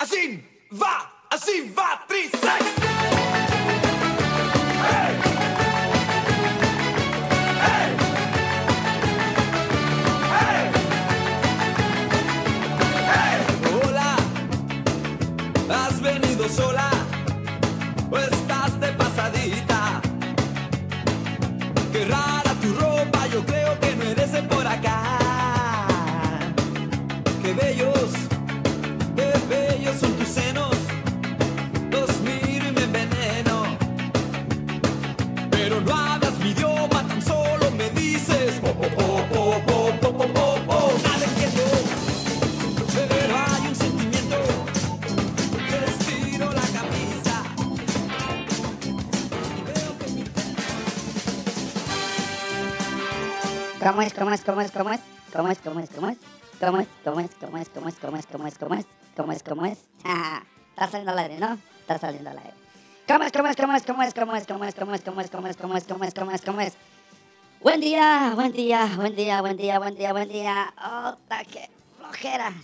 Así va, así va, tri, seis. Hey. Hey. Hey. Hey. Hola, ¿has venido sola o estás de pasadita? Qué rara tu ropa, yo creo que no por acá. Qué bellos, bellos son tus senos. Los miro y me enveneno. Pero no hablas mi idioma, tan solo me dices. Po, po, po, po, po, po, po, po, po. Nada entiendo. Pero hay un sentimiento que les tiro la camisa y veo que mi ¿Cómo es? ¿Cómo es? ¿Cómo es? ¿Cómo es? ¿Cómo es? ¿Cómo es? ¿Cómo es? ¿Cómo es? ¿Cómo es? ¿Cómo es? ¿Cómo es? ¿Cómo es? ¿Cómo es? ¿Cómo es? ¿Cómo es? ¿Cómo es? Ah, Está saliendo al aire, ¿no? Está saliendo al aire. ¿Cómo es? ¿Cómo es? ¿Cómo es? ¿Cómo es? ¿Cómo es? ¿Cómo es? ¿Cómo es? ¿Cómo es? ¿Cómo es? ¿Cómo es? ¿Cómo es? ¿Cómo es? ¿Cómo es? Buen día, buen día, buen día, buen día, buen día, buen día. ¡Ota, qué flojera!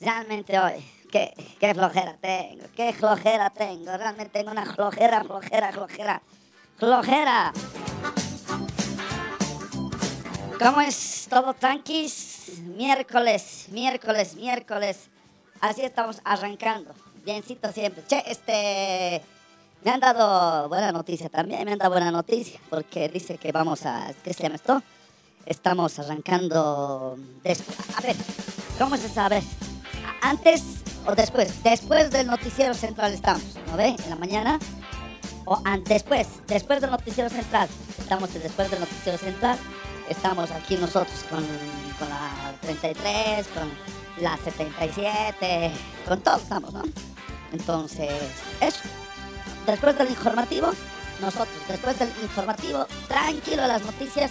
Realmente hoy, qué, qué flojera tengo, qué flojera tengo. Realmente tengo una flojera, flojera, flojera, flojera. ¿Cómo es todo tranquis? Miércoles, miércoles, miércoles. Así estamos arrancando. Biencito siempre. Che, este... Me han dado buena noticia también, me han dado buena noticia, porque dice que vamos a... ¿Qué se llama esto? Estamos arrancando... des- A ver, ¿cómo se sabe? ¿Antes o después? Después del noticiero central estamos, ¿no ve? En la mañana. O después, después del noticiero central. Estamos después del noticiero central. Estamos aquí nosotros con, con la 33, con la 77, con todo estamos, ¿no? Entonces, eso. Después del informativo, nosotros, después del informativo, tranquilo las noticias,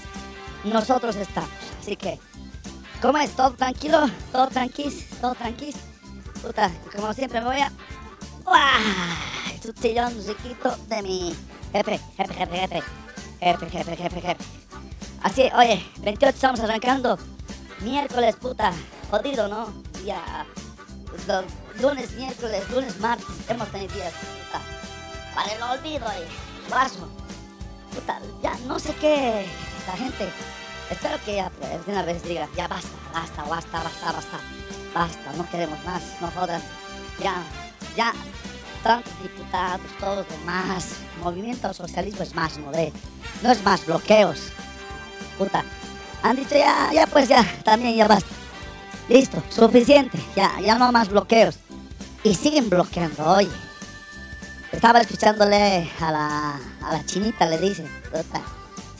nosotros estamos. Así que, ¿cómo es? ¿Todo tranquilo? ¿Todo tranquis? ¿Todo tranquis? Puta, como siempre me voy a... ¡Uah! Sillón riquito de mi jefe, jefe, jefe, jefe, jefe, jefe, jefe, jefe. Así, oye, 28 estamos arrancando. Miércoles, puta, jodido, ¿no? Ya, lunes, miércoles, lunes, martes, hemos tenido días, puta. Para el olvido y paso. Puta, ya no sé qué, la gente. Espero que ya, de una vez diga, ya basta, basta, basta, basta, basta. Basta, no queremos más, no jodas. Ya, ya, tantos diputados, todos demás. Movimiento al socialismo es más, no. No es más bloqueos. Puta. Han dicho ya, ya pues ya, también ya basta. Listo, suficiente, ya, ya no más bloqueos. Y siguen bloqueando, oye. Estaba escuchándole a la, a la chinita, le dicen, puta,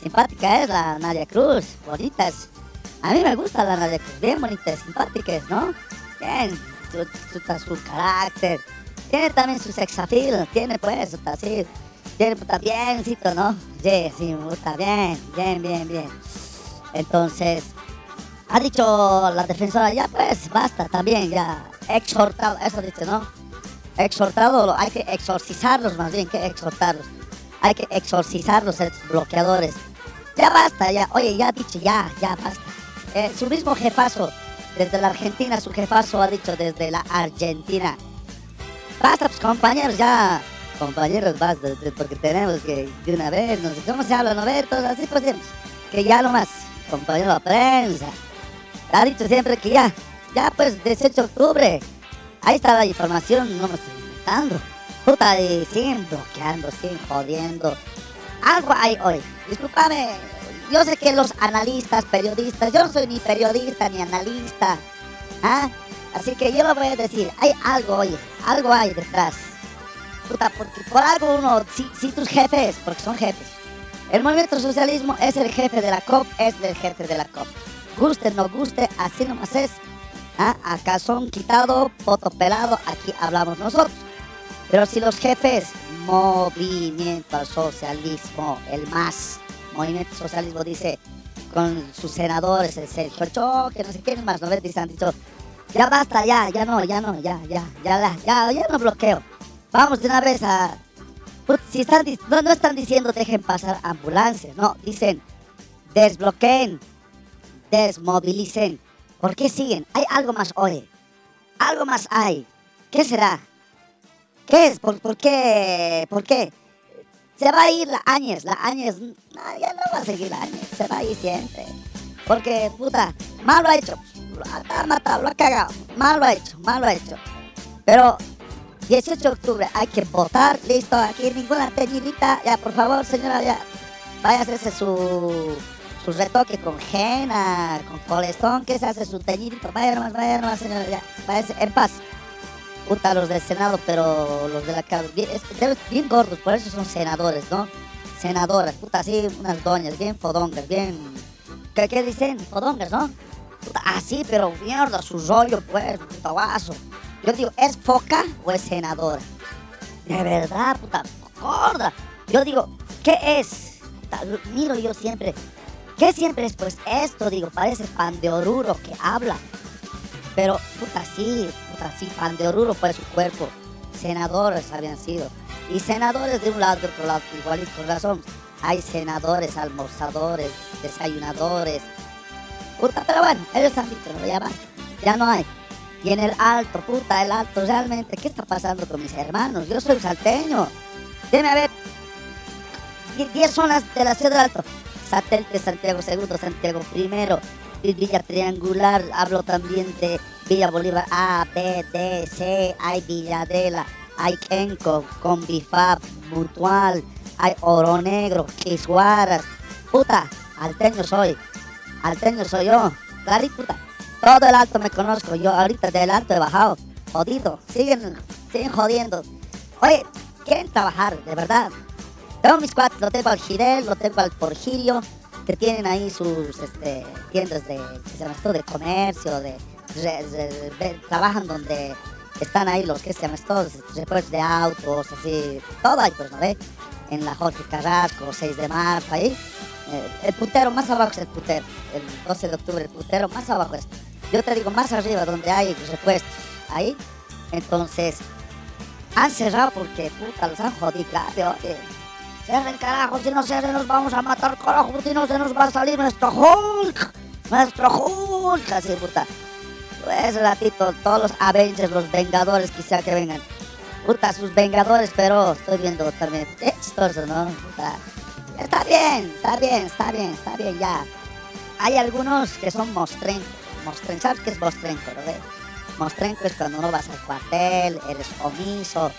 simpática es la Nadia Cruz, bonita es. A mí me gusta la Nadia Cruz, bien bonita, simpática es, ¿no? Bien, su, su, su carácter. Tiene también su sex appeal, tiene pues, puta, sí. Tiene puta biencito, ¿no? Sí, sí, puta, bien, bien, bien, bien. Entonces, ha dicho la defensora, ya pues, basta, también, ya, exhortado, eso dice, ¿no? Exhortado, hay que exorcizarlos más bien que exhortarlos. Hay que exorcizarlos, estos bloqueadores. Ya basta, ya, oye, ya ha dicho, ya, ya basta. Eh, su mismo jefazo, desde la Argentina, su jefazo ha dicho desde la Argentina. Basta, pues compañeros, ya. Compañeros, basta, porque tenemos que de una vez, no sé cómo se habla, ¿no ve? Todo así pues. Que ya nomás, compañero de prensa. Ha dicho siempre que ya, ya pues 18 de octubre. Ahí está la información, no me estoy inventando. Puta, y siguen bloqueando, siguen jodiendo. Algo hay hoy. Discúlpame, yo sé que los analistas, periodistas, yo no soy ni periodista ni analista. ¿ah? Así que yo lo voy a decir, hay algo, oye, algo hay detrás. Puta, porque por algo uno, si, si tus jefes, porque son jefes, el movimiento socialismo es el jefe de la COP, es el jefe de la COP. Guste, no guste, así nomás es. ¿Ah? Son quitado, foto pelado, aquí hablamos nosotros. Pero si los jefes, movimiento al socialismo, el más, movimiento socialismo dice con sus senadores, el Sergio Choque, no sé quién más, no ves, Dice, han dicho, ya basta, ya, ya no, ya no, ya, ya, ya, ya, ya, no bloqueo. Vamos de una vez a... Put, Si están, no, no están diciendo dejen pasar ambulancias, no, dicen desbloqueen, desmovilicen. ¿Por qué siguen? Hay algo más hoy. Algo más hay. ¿Qué será? ¿Qué es? ¿Por, por qué? ¿Por qué? Se va a ir la Áñez, la Áñez. No, no va a seguir la Áñez, se va a ir siempre. Porque, puta, mal lo ha hecho. Lo ha matado, lo ha cagado. Mal lo ha hecho, mal lo ha hecho. Pero 18 de octubre hay que votar, listo, aquí ninguna teñidita. Ya, por favor, señora, ya. Vaya a hacerse su, su retoque con henna, con colestón, que se hace su teñidito. Vaya nomás, vaya nomás, señora, ya. Váyase en paz. Puta, los del Senado, pero los de la Cámara, bien, gordos, por eso son senadores, ¿no? Senadoras, puta, así, unas doñas, bien fodongas, bien... ¿Qué, qué dicen? Fodongas, ¿no? Puta, así, pero mierda, su rollo, pues, puta guaso. Yo digo, ¿es foca o es senadora? De verdad, puta, gorda. Yo digo, ¿qué es? Puta, miro yo siempre, ¿qué siempre es? Pues esto, digo, parece pan de oruro que habla. Pero, puta, sí, puta, sí, pan de oruro por su cuerpo. Senadores habían sido. Y senadores de un lado, de otro lado, igual y con razón. Hay senadores, almorzadores, desayunadores. Puta, pero bueno, ellos han dicho, no, ya basta. Ya no hay. Y en el alto, puta, el alto, realmente, ¿qué está pasando con mis hermanos? Yo soy salteño. Deme a ver, 10 zonas de la ciudad del alto. Satélite Santiago II, Santiago Vi- Villa Triangular, hablo también de Villa Bolívar A, B, D, C, hay Villadela, hay Kenco, Convifab, Mutual, hay Oro Negro, Quisguaras. Puta, alteño soy, alteño soy yo, claro, puta. Todo el alto me conozco, yo ahorita del alto he bajado, jodido, siguen, siguen jodiendo. Oye, quieren trabajar, de verdad. Tengo mis cuates, lo tengo al Girel, lo tengo al Porgirio, que tienen ahí sus este, tiendas de, ¿qué se llama esto? de comercio, de, trabajan donde están ahí los que se llama esto, repuestos de autos, así, todo ahí pues, ¿no ve? En la Jorge Carrasco, 6 de marzo, ahí. Eh, el putero, más abajo es el putero, el 12 de octubre, el putero, más abajo es. Yo te digo, más arriba, donde hay repuestos, ahí. Entonces, han cerrado porque, puta, los han jodido. Cierren, carajo, si no cierren nos vamos a matar, carajo, si no se nos va a salir nuestro Hulk. Nuestro Hulk, así, puta. Pues, ratito, todos los Avengers, los Vengadores, quizá que vengan. Puta, sus Vengadores, pero estoy viendo también. Chistoso, ¿no? Está bien, está bien, está bien, está bien, ya. Hay algunos que son mostrencos. Mostren, ¿Sabes qué es mostrenco, no? Mostrenco es cuando no vas al cuartel, eres omiso,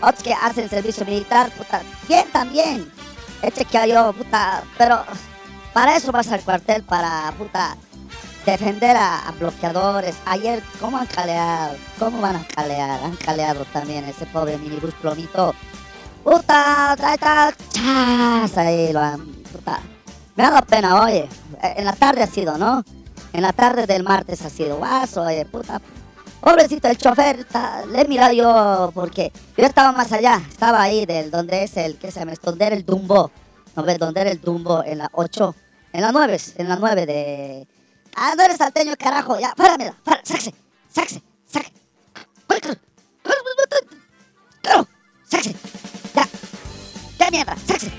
otros que hacen servicio militar, puta, bien también. He chequeado yo, puta, pero para eso vas al cuartel, para, puta, defender a, a bloqueadores. Ayer, ¿cómo han caleado? ¿Cómo van a calear? Han caleado también ese pobre minibús plomito. Puta, está, chas, ahí lo han, puta. Me dado pena, oye. En la tarde ha sido, ¿no? En la tarde del martes ha sido, guaso, oye, puta. Pobrecito el chofer, le he mirado yo porque yo estaba más allá, estaba ahí del donde es el, ¿qué se esto? Donde era el Dumbo, no ves, donde era el Dumbo en la 8, en la 9, en la 9 de... Ah, no eres salteño, carajo, ya, páramela, para, sáquese, sáquese, sáquese. Claro, sáquese, ya, ya mierda, sáquese.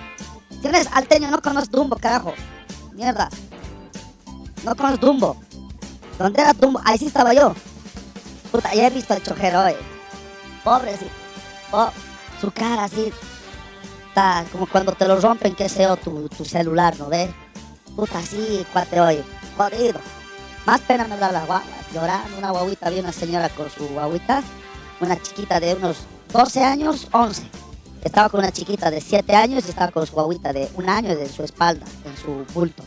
Si eres salteño, no conoces Dumbo, carajo, mierda. No conoces Dumbo. ¿Dónde era Dumbo? Ahí sí estaba yo. Puta, ya he visto al chofer hoy. Pobre, sí. Oh, su cara así. Está como cuando te lo rompen, qué sé yo, tu, tu celular, ¿no ves? Puta, así, cuate hoy. Jodido. Más pena me da la guagua. Llorando, una guaguita, vi una señora con su guaguita. Una chiquita de unos 12 años, 11. Estaba con una chiquita de 7 años y estaba con su guaguita de un año en su espalda, en su bulto,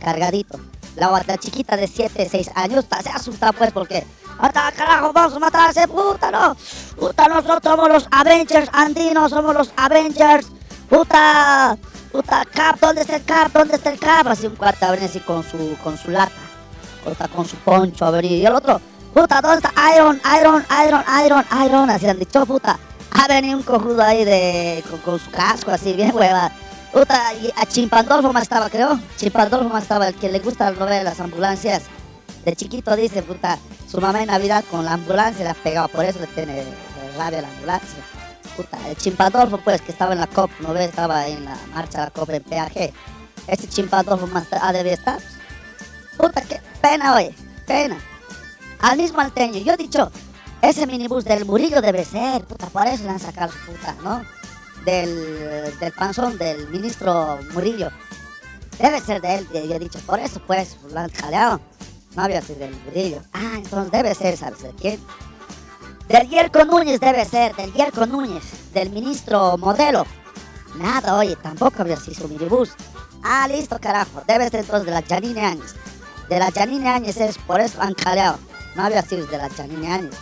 cargadito. La, la chiquita de 7, 6 años se asusta pues porque ¡Ata, carajo! ¡Vamos a matar a ese puta, no! ¡Puta, nosotros somos los Avengers andinos! ¡Somos los Avengers! ¡Puta! ¡Puta, Cap! ¿Dónde está el Cap? ¿Dónde está el Cap? Así un cuarto venía así con su, con su lata. Puta, con su poncho a venir. Y el otro, puta, ¿dónde está Iron, Iron, Iron, Iron, Iron? Así han dicho, puta. Ha venido un cojudo ahí de, con, su casco así, bien hueva. Puta, y a Chimpandolfo más estaba, creo. Chimpandolfo más estaba, el que le gusta el de las ambulancias. De chiquito dice, puta, su mamá en Navidad con la ambulancia le ha pegado, por eso le tiene rabia la ambulancia. Puta, el Chimpandolfo, pues, que estaba en la COP, ¿no ves? Estaba en la marcha de la COP en peaje. Ese Chimpandolfo más ha debido estar. Puta, qué pena, oye, pena. Al mismo alteño, yo he dicho, Ese minibús del Murillo debe ser, puta, por eso le han sacado su puta, ¿no? Del, del panzón del ministro Murillo. Debe ser de él, yo he dicho, por eso pues lo han jaleado. No había sido del Murillo. Ah, entonces debe ser, ¿sabes quién? Del Yerko Núñez debe ser, del Yerko Núñez, del ministro Modelo. Nada, oye, tampoco había sido su minibús. Ah, listo, carajo. Debe ser entonces de la Janine Áñez. De la Janine Áñez es, por eso han jaleado. No había sido de la Janine Áñez.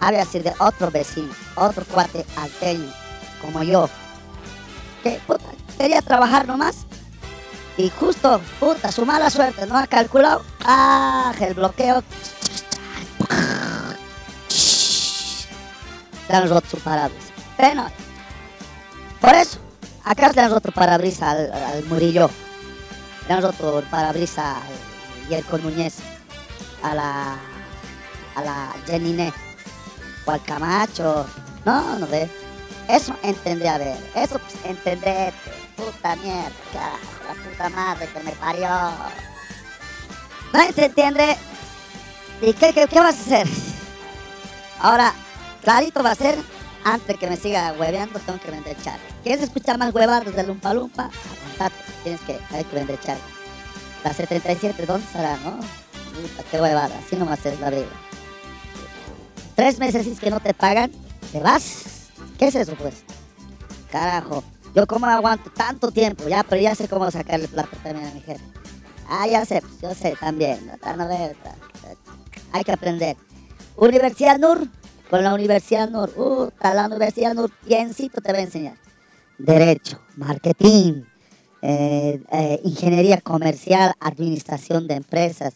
Había sido de otro vecino, otro cuate alteño, como yo. Que, puta, quería trabajar nomás. Y justo, puta, su mala suerte, no ha calculado. Ah, el bloqueo. Le han roto su parabrisas. Pero, por eso, acá le han roto parabrisas al, al Murillo. Le han roto el parabrisas al Yerko Núñez. A la, a la Jenine. O al Camacho. No, no ve. Eso entendé a ver. Eso pues. Puta mierda. La puta madre que me parió. Se entiende. ¿Y qué, qué, vas a hacer? Ahora, clarito va a ser, antes que me siga hueveando, tengo que vender charla. ¿Quieres escuchar más huevadas de Lumpa Lumpa? Aguantate, tienes que, hay que vender charla. La 77, ¿dónde estará, no? Puta, qué huevada, así nomás es la vida. Tres meses es que no te pagan, te vas. ¿Qué es eso, pues? Carajo, yo como aguanto tanto tiempo, ya, pero ya sé cómo sacarle plata también a mi jefe. Ah, ya sé, pues, yo sé también. no, no, no, Hay que aprender. Universidad Nur, con la Universidad Nur, uh, la Universidad Nur, biencito te va a enseñar. Derecho, marketing, eh, eh, ingeniería comercial, administración de empresas.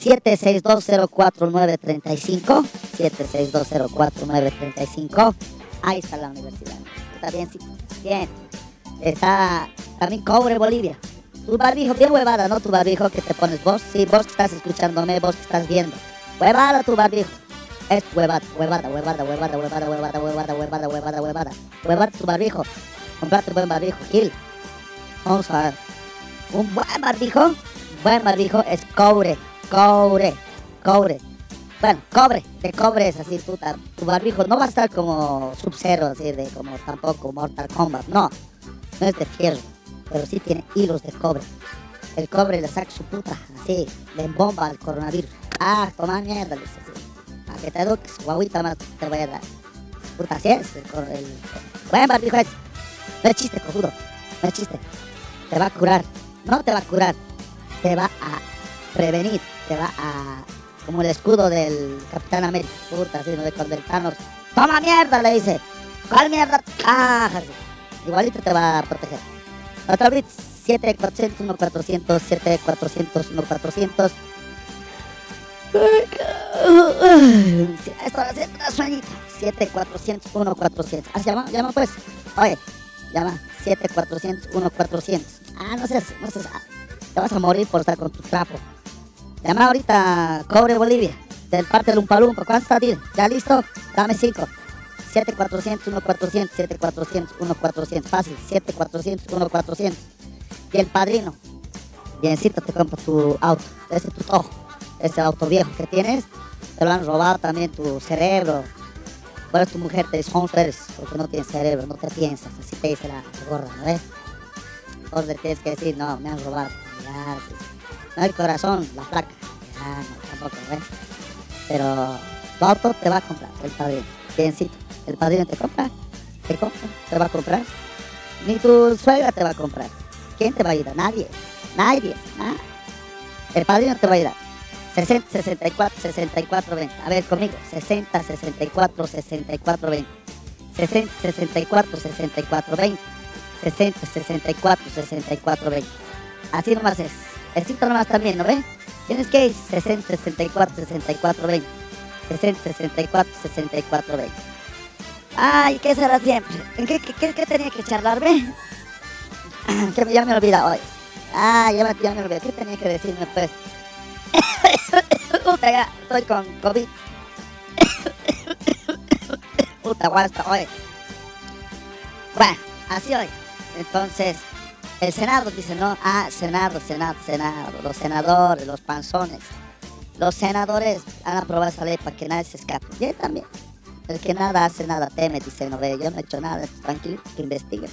7620435, 7620435, ahí está la universidad. Está bien, sí, bien. Está también Cobre Bolivia. Tu barbijo, bien huevada, ¿no? Tu barbijo que te pones vos. Sí, vos que estás escuchándome, vos que estás viendo. Huevada tu barbijo. Es huevada, huevada, huevada, huevada, huevada, huevada, huevada, huevada, huevada, huevada. Huevada tu barbijo. Comprate un buen barbijo, Gil. Vamos a ver. Un buen barbijo, buen barbijo es cobre, cobre, cobre. Bueno, cobre, de cobre es así, puta. Tu barbijo no va a estar como Sub-Zero, así de como tampoco Mortal Kombat, no. No es de fierro, pero sí tiene hilos de cobre. El cobre le saca su puta, así, le bomba al coronavirus. Ah, toma mierda, dice así. Para que te eduques, guaguita más te voy a dar. Puta, así es. El, cor- el, buen barbijo es. No es chiste, cojudo. No es chiste. Te va a curar. No te va a curar. Te va a prevenir. Te va a. Como el escudo del Capitán América. Puta, así, ¿no? De cuando el Thanos. ¡Toma mierda! Le dice. ¿Cuál mierda? ¡Ah! así. Igualito te va a proteger. Otra vez, 7400, 1400, 7400, 1400. Esto va a ser una sueñito. 7400, 1400. Ah, llama, llama pues. Oye, llama 7400, 1400. Ah, no seas, no seas. ah, Te vas a morir por estar con tu trapo. Llama ahorita Cobre Bolivia. Del parte Lumpa Lumpa. ¿Cuánto está, tío? ¿Ya listo? Dame 5. 7400, 1400, 7400, 1400. Fácil. 7400, 1400. Y el padrino. Biencito te compra tu auto. Ese es tu tojo. Ese auto viejo que tienes. Te lo han robado también tu cerebro. Eso tu mujer te dice, porque no tienes cerebro, no te piensas. Así te dice la, gorda, ¿no ves? Le tienes que decir, no, me han robado. No el corazón, la placa. Ya, no, tampoco, ¿ves? Pero tu auto te va a comprar, el padrino. Biencito. El padrino te compra, te compra, te va a comprar. Ni tu suegra te va a comprar. ¿Quién te va a ayudar? Nadie. Nadie. El padrino te va a ayudar. 60, 64, 64, 20. A ver, conmigo. 60, 64, 64, 20. 60, 64, 64, 20. 60, 64, 64, 20. Así nomás es. El cito nomás también, ¿no ven? Tienes que ir 60, 64, 64, 20. 60, 64, 64, 20. Ay, ¿qué será siempre? ¿En qué, qué, qué- tenía que charlar, ve? que ya me olvida hoy. Ah, ya me, ya me olvidé. ¿Qué tenía que decirme, pues? Puta, ya estoy con COVID. Puta, guasta, oye. Bueno, así hoy. Entonces, el Senado dice, no, ah, Senado, Senado, Senado, los senadores, los panzones. los senadores han aprobado esa ley para que nadie se escape. Y él también. El que nada hace, nada teme, dice, no ve, yo no he hecho nada, tranquilo, que investiguen.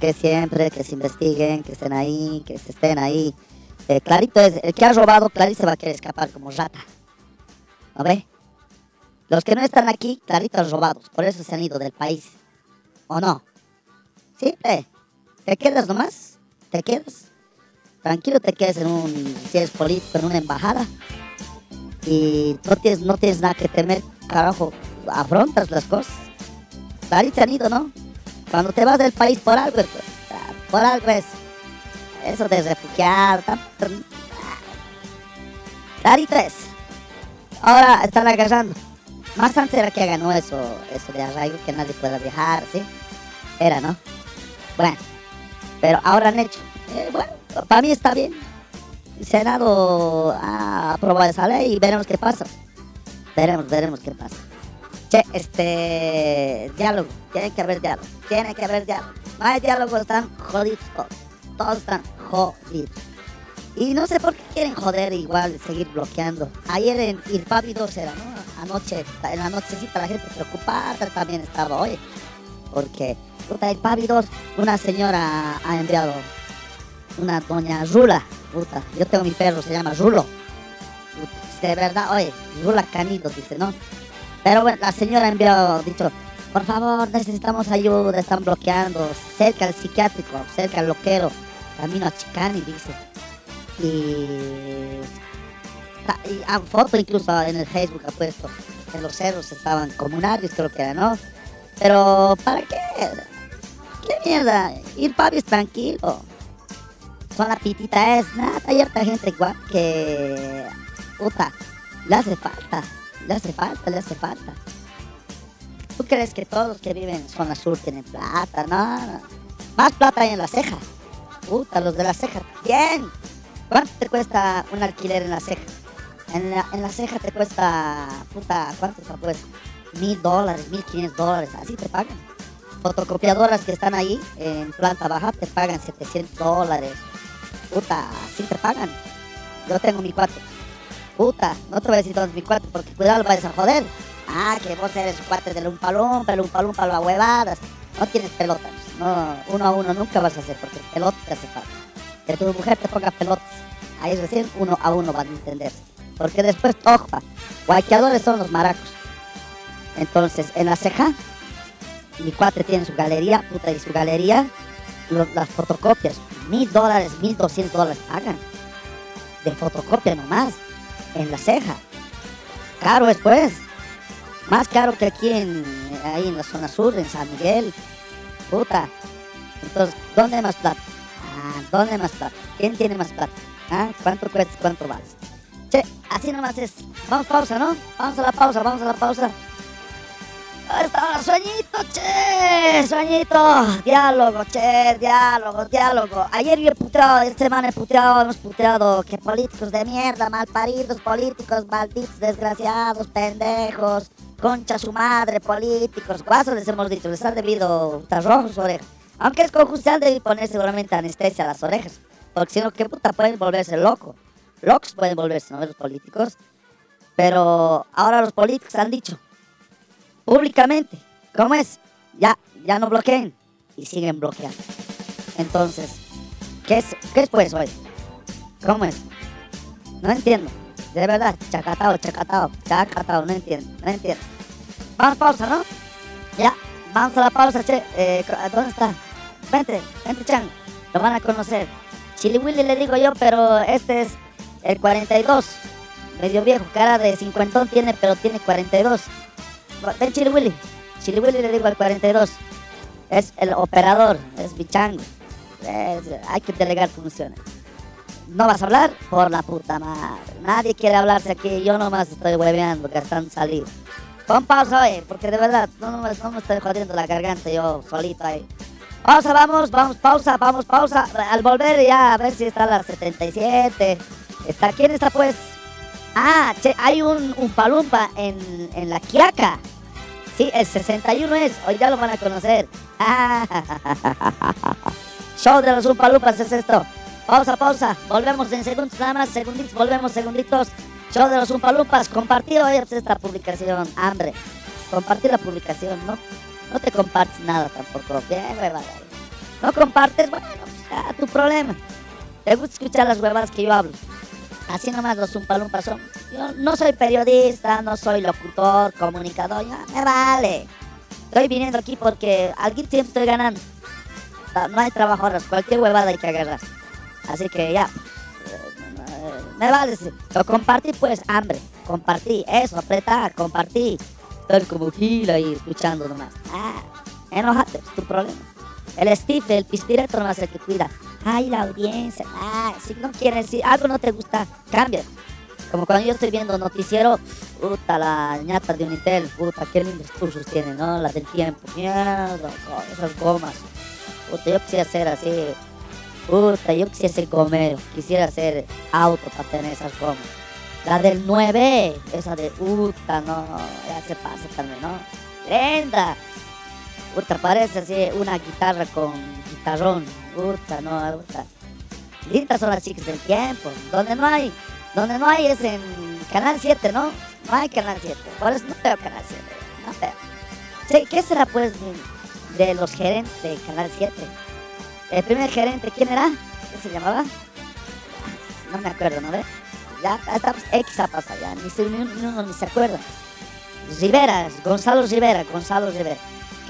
Que siempre, que se investiguen, que estén ahí, que estén ahí. Eh, clarito es, el que ha robado, clarito se va a querer escapar como rata. ¿No ve? Los que no están aquí, claritos robados, por eso se han ido del país. ¿O no? Simple. ¿Te quedas nomás? ¿Te quedas? Tranquilo te quedas en un, si eres político, en una embajada. Y no tienes, no tienes nada que temer, carajo, afrontas las cosas. Clarito se han ido, ¿no? Cuando te vas del país por algo, por algo es. Eso de refugiar, Clarito es. Ahora están agarrando. Más antes era que ganó eso, eso de arraigo, que nadie pueda viajar, ¿sí? Era, ¿no? Bueno, pero ahora han hecho. Eh, bueno, para mí está bien. El Senado ha aprobado esa ley y veremos qué pasa. Veremos, veremos qué pasa. Che, este. Diálogo. Tiene que haber diálogo. Tiene que haber diálogo. No hay diálogo, están jodidos todos. Todos están jodidos. Y no sé por qué quieren joder igual, seguir bloqueando. Ayer en Irpavi 2 era, ¿no? Anoche, en la nochecita la gente preocupada también estaba hoy. Porque, puta, Irpavi 2, una señora ha enviado, una doña Rula, puta, yo tengo mi perro, se llama Rulo. De verdad, oye, Rula Canido, dice, ¿no? Pero bueno, la señora ha enviado, dicho, por favor, necesitamos ayuda, están bloqueando, cerca al psiquiátrico, cerca al loquero, camino a Chicani, dice y, ta- y a foto incluso en el Facebook ha puesto que los cerros estaban comunarios creo que era no pero para qué qué mierda ir pavis tranquilo son la pitita es nada hay harta gente igual que puta le hace falta le hace falta le hace falta ¿Tú crees que todos los que viven en zona sur tienen plata? No. Más plata hay en la ceja. Puta, los de la ceja. Bien. ¿Cuánto te cuesta un alquiler en la ceja? En la, en ceja te cuesta, puta, ¿cuánto te pues? Mil dólares, mil quinientos dólares, así te pagan. Fotocopiadoras que están ahí en planta baja te pagan 700 dólares. Puta, así te pagan. Yo tengo mi cuate. Puta, no te voy a decir dónde es mi cuate porque cuidado lo vayas a joder. Ah, que vos eres un cuate del umpalumpa, el umpalumpa lo huevadas. No tienes pelotas. No, uno a uno nunca vas a hacer porque pelotas te falta que tu mujer te ponga pelotas. Ahí recién uno a uno van a entenderse. Porque después, ojo, guayqueadores son los maracos. Entonces, en la ceja, mi cuate tiene su galería, puta, y su galería, lo- las fotocopias, mil dólares, mil doscientos dólares pagan. De fotocopia nomás, en la ceja. Caro es pues. Más caro que aquí en, ahí en la zona sur, en San Miguel. Puta. Entonces, ¿dónde más plata? Ah, ¿dónde más plata? ¿Quién tiene más plata? Ah, ¿cuánto cuesta? ¿Cuánto vale? Che, así nomás es. Vamos pausa, ¿no? Vamos a la pausa, vamos a la pausa. Está, sueñito, che, sueñito. Diálogo, che, diálogo, diálogo. Ayer yo he puteado, esta semana he puteado, hemos puteado que políticos de mierda, mal paridos, políticos malditos, desgraciados, pendejos, concha su madre, políticos. Guasos les hemos dicho, les han debido puta, rojos orejas. Aunque es con justicia debe poner seguramente anestesia a las orejas. Porque si no, qué puta pueden volverse locos. Locos pueden volverse, ¿no? Los políticos. Pero ahora los políticos han dicho públicamente, ¿cómo es? Ya, ya no bloqueen y siguen bloqueando. Entonces, ¿qué es, qué es pues hoy? ¿Cómo es? No entiendo. De verdad, chacatao, chacatao, chacatao, no entiendo, no entiendo. Vamos pausa, ¿no? Ya, vamos a la pausa, che. Eh, ¿Dónde está? Vente, vente, Chan. Lo van a conocer. Chili Willy le digo yo, pero este es el 42. Medio viejo, cara de cincuentón tiene, pero tiene 42. Ven, Chili Willy. Chili Willy le digo al 42. Es el operador, es bichango. Es- hay que delegar funciones. ¿No vas a hablar? Por la puta madre. Nadie quiere hablarse aquí. Yo nomás estoy hueveando, gastando saliva. Pon pausa, oye, porque de verdad no, no, no me estoy jodiendo la garganta yo solito ahí. Pausa, vamos, vamos, pausa, vamos, pausa. Al volver ya a ver si está la 77. Está, ¿Quién está pues? Ah, che, hay un, un palumpa en, en la Quiaca. Sí, el 61 es, hoy ya lo van a conocer. Show de los Umpalumpas es esto. Pausa, pausa. Volvemos en segundos nada más, segunditos, volvemos segunditos. Show de los Umpalumpas, compartido hoy pues, esta publicación, hambre. Compartir la publicación, ¿no? No te compartes nada tampoco. Bien, huevada. No compartes, bueno, pues ya, tu problema. Te gusta escuchar las huevadas que yo hablo. Así nomás los Umpalumpas son. Yo no soy periodista, no soy locutor, comunicador, ya me vale. Estoy viniendo aquí porque aquí siempre estoy ganando. No hay trabajo cualquier huevada hay que agarrar. Así que ya, me vale. Lo compartí, pues, hambre. Compartí, eso, apretar, compartí. Estoy como gila ahí escuchando nomás. Ah, enojate, es tu problema. El Steve, el pispireto nomás es el que cuida. Ay, la audiencia. Ah, si no quieres, si algo no te gusta, cambia. Como cuando yo estoy viendo noticiero, puta, la ñata de Unitel, puta, qué lindos cursos tienen, ¿no? La del tiempo, mierda, esas gomas. Puta, yo quisiera ser así, puta, yo quisiera ser gomero, quisiera ser auto para tener esas gomas. La del 9, esa de puta, no, ya se pasa también, ¿no? Linda. Puta, parece así una guitarra con guitarrón, puta, no, puta. Lindas son las chicas del tiempo, donde no hay, donde no hay es en Canal 7, ¿no? No hay Canal 7, por eso no veo Canal 7, no veo. ¿Qué será pues de, los gerentes de Canal 7? El primer gerente, ¿quién era? ¿Qué se llamaba? No me acuerdo, ¿no ve? Ya, hasta pues, X ha pasado, ya, ni, se, ni uno ni se acuerda. Rivera, Gonzalo Rivera, Gonzalo Rivera.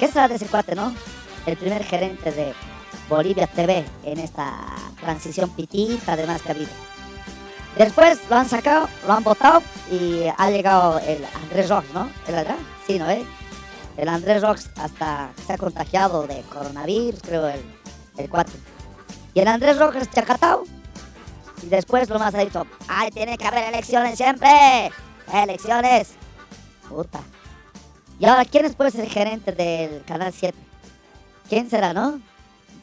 ¿Qué será de ese cuate, no? El primer gerente de Bolivia TV en esta transición pitita, además que ha habido. Después lo han sacado, lo han votado y ha llegado el Andrés Rox, ¿no? ¿Es verdad? Sí, ¿no? eh? El Andrés Rox hasta se ha contagiado de coronavirus, creo, el, el cuate. Y el Andrés Rox es chacatao. Y después lo más ha dicho, ¡ay, tiene que haber elecciones siempre! ¡Elecciones! Puta. Y ahora, ¿quién es pues el gerente del Canal 7? ¿Quién será, no?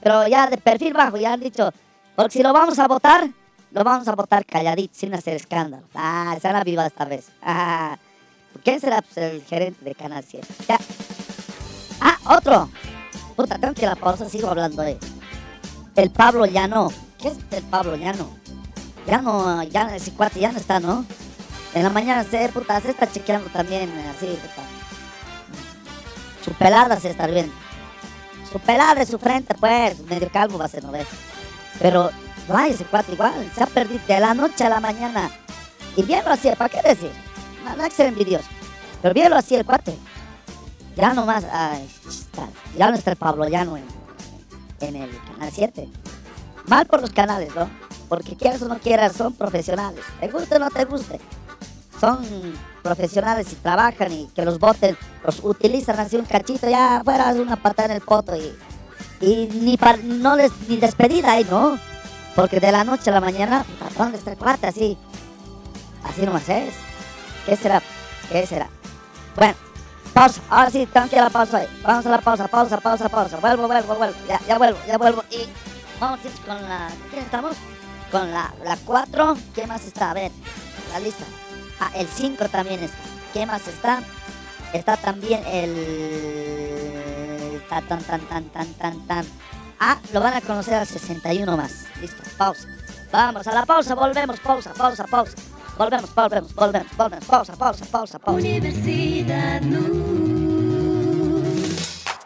Pero ya de perfil bajo, ya han dicho, porque si lo vamos a votar, lo vamos a votar calladito, sin hacer escándalo. Ah, se han avivado esta vez. Ah, ¿quién será pues, el gerente de Canal 7? Ya. Ah, otro. Puta, tengo que la pausa, sigo hablando de el Pablo Llano. ¿Qué es el Pablo Llano? Ya no, ya ese cuate ya no está, ¿no? En la mañana se, puta, se está chequeando también, así, puta. Su pelada se está viendo. Su pelada de su frente, pues, medio calvo va a ser, ¿no ves? Pero, hay ese cuate igual, se ha perdido de la noche a la mañana. Y bien lo hacía, ¿para qué decir? Hay que ser. Pero bien lo hacía el cuate. Ya nomás, ay, ya no está el Pablo Llano en, en el Canal 7. Mal por los canales, ¿no? Porque quieras o no quieras, son profesionales. Te guste o no te guste. Son profesionales y trabajan y que los voten, los utilizan así un cachito, ya fuera una patada en el poto y, y ni pa- no les ni despedida ahí, ¿no? Porque de la noche a la mañana, puta, ¿dónde está el cuate? Así, así nomás es. ¿Qué será? ¿Qué será? Bueno, pausa, ahora sí, tengo que ir a la pausa. ahí. Vamos a la pausa, pausa, pausa, pausa. Vuelvo, vuelvo, vuelvo. Ya, ya vuelvo, ya vuelvo. Y vamos con la. ¿Quién estamos? Con la, la 4. ¿Qué más está? A ver, la lista. Ah, el 5 también está. ¿Qué más está? Está también el. Tan, tan, tan, tan, tan, tan. Ah, lo van a conocer al 61 más. Listo, pausa. Vamos a la pausa, volvemos, pausa, pausa, pausa. Volvemos, volvemos, volvemos, volvemos, pausa, pausa, pausa, pausa. Universidad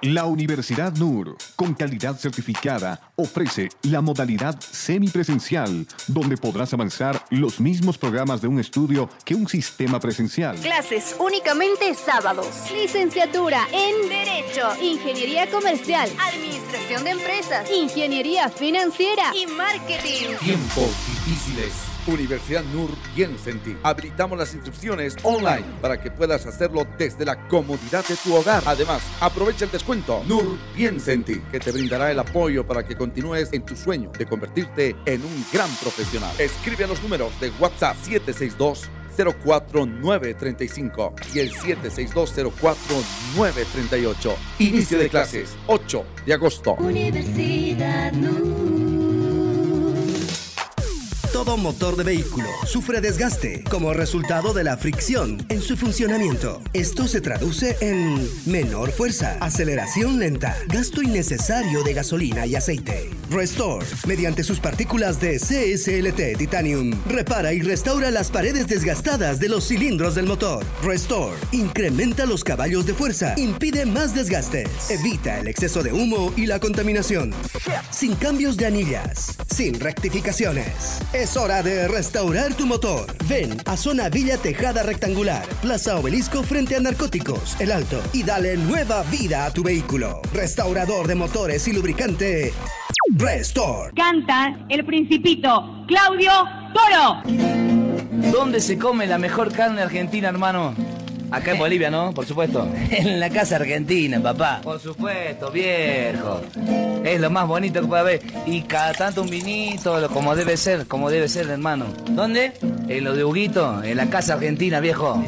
La Universidad NUR, con calidad certificada, ofrece la modalidad semipresencial, donde podrás avanzar los mismos programas de un estudio que un sistema presencial. Clases únicamente sábados. Licenciatura en Derecho, Ingeniería Comercial, Administración de Empresas, Ingeniería Financiera y Marketing. Tiempos difíciles. Universidad NUR piensa en. Habilitamos las inscripciones online para que puedas hacerlo desde la comodidad de tu hogar. Además, aprovecha el descuento NUR piensa en que te brindará el apoyo para que continúes en tu sueño de convertirte en un gran profesional. Escribe a los números de WhatsApp 762 04935 y el 762-04938. Inicio de clases 8 de agosto. Universidad Todo motor de vehículo sufre desgaste como resultado de la fricción en su funcionamiento. Esto se traduce en menor fuerza, aceleración lenta, gasto innecesario de gasolina y aceite. Restore, mediante sus partículas de CSLT Titanium, repara y restaura las paredes desgastadas de los cilindros del motor. Restore, incrementa los caballos de fuerza, impide más desgastes, evita el exceso de humo y la contaminación. Sin cambios de anillas, sin rectificaciones. Es hora de restaurar tu motor. Ven a Zona Villa Tejada Rectangular, Plaza Obelisco frente a Narcóticos, El Alto, y dale nueva vida a tu vehículo. Restaurador de motores y lubricante. Restore. Canta el principito Claudio Toro. ¿Dónde se come la mejor carne argentina, hermano? Acá en Bolivia, ¿no? Por supuesto. En la casa argentina, papá. Por supuesto, viejo. Es lo más bonito que puede haber. Y cada tanto un vinito, lo- como debe ser, como debe ser, hermano. ¿Dónde? En lo de Huguito, en la casa argentina, viejo.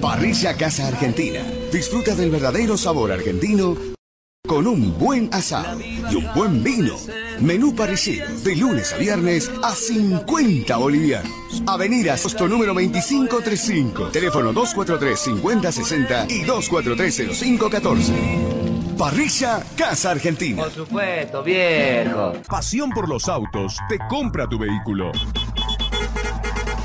Parrilla Casa Argentina. Disfruta del verdadero sabor argentino con un buen asado y un buen vino. Menú parrillero de lunes a viernes a 50 bolivianos. Avenida Sosto número 2535. Teléfono 243-5060 y 243-0514. Parrilla Casa Argentina. Por supuesto, viejo. Pasión por los autos te compra tu vehículo.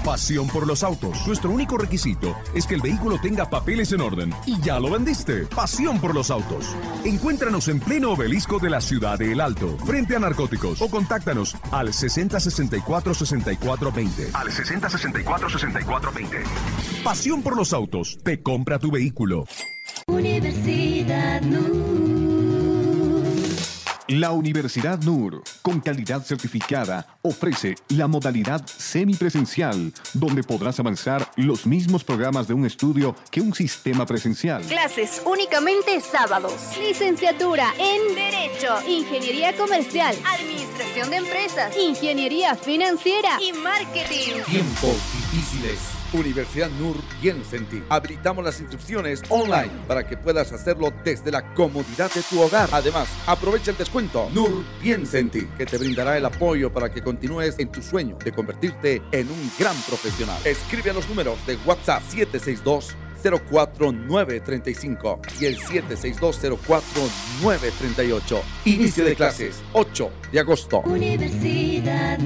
Pasión por los autos. Nuestro único requisito es que el vehículo tenga papeles en orden. Y ya lo vendiste. Pasión por los autos. Encuéntranos en pleno obelisco de la ciudad de El Alto, frente a narcóticos. O contáctanos al 6064 6420. Al 6064 6420. Pasión por los autos te compra tu vehículo. Universidad La Universidad NUR, con calidad certificada, ofrece la modalidad semipresencial, donde podrás avanzar los mismos programas de un estudio que un sistema presencial. Clases únicamente sábados. Licenciatura en Derecho, Ingeniería Comercial, Administración de Empresas, Ingeniería Financiera y Marketing. Tiempos difíciles. Universidad NUR piensa en. Habilitamos las inscripciones online para que puedas hacerlo desde la comodidad de tu hogar. Además, aprovecha el descuento NUR piensa en que te brindará el apoyo para que continúes en tu sueño de convertirte en un gran profesional. Escribe a los números de WhatsApp 762 04935 y el 762-04938. Inicio de clases 8 de agosto. Universidad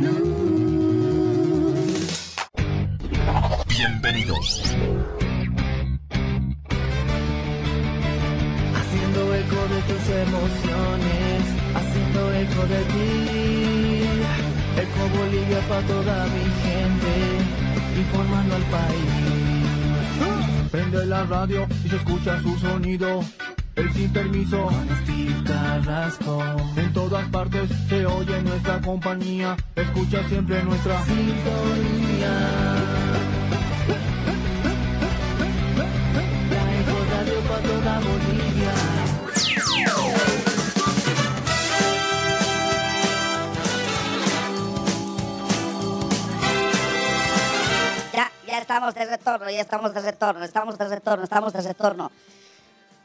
Bienvenidos. Haciendo eco de tus emociones, haciendo eco de ti. Eco Bolivia para toda mi gente, informando al país. Prende la radio y se escucha su sonido. El sin permiso, con Steve Carrasco. En todas partes se oye nuestra compañía. Escucha siempre nuestra sintonía. Toda Bolivia. Ya, ya estamos de retorno, ya estamos de retorno, estamos de retorno, estamos de retorno.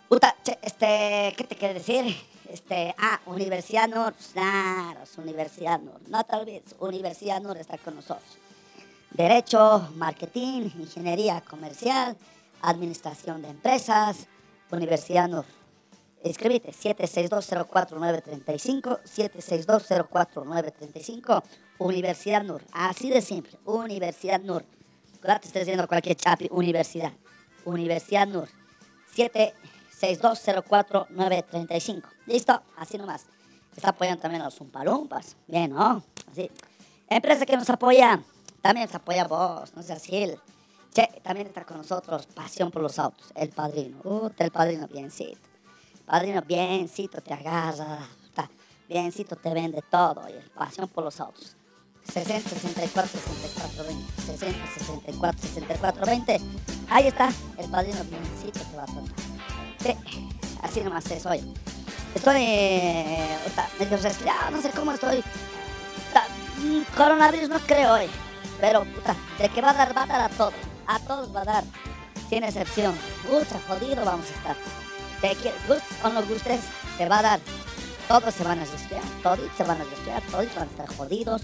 Puta, che, este, ¿qué te quiero decir? Este, ah, Universidad NUR, claro, Universidad NUR. No te olvides, Universidad NUR está con nosotros. Derecho, marketing, ingeniería comercial, administración de empresas, Universidad NUR. Escríbete 762-04935, 762-04935, Universidad NUR. Así de simple, Universidad NUR. Claro, te diciendo cualquier chapi, universidad. Universidad NUR. 762-04935. ¿Listo? Así nomás. Está apoyando también a los Umpalumpas. Bien, ¿no? Así. Empresa que nos apoya, también nos apoya vos, no seas gil. Che, también está con nosotros Pasión por los Autos, el padrino. Uh, el padrino biencito. Padrino biencito te agarra, biencito te vende todo. Y el Pasión por los Autos. 60 64 64 20 60 64 64 20 ahí está el padrino biencito te va a tomar sí, así nomás es hoy estoy eh, medio resfriado no sé cómo estoy Ta- mm, coronavirus no creo hoy pero puta, de que va a dar va a dar a todos a todos va a dar sin excepción mucha jodido vamos a estar te gustes o no gustes te va a dar todos se van a resfriar todos se van a resfriar todos van a estar jodidos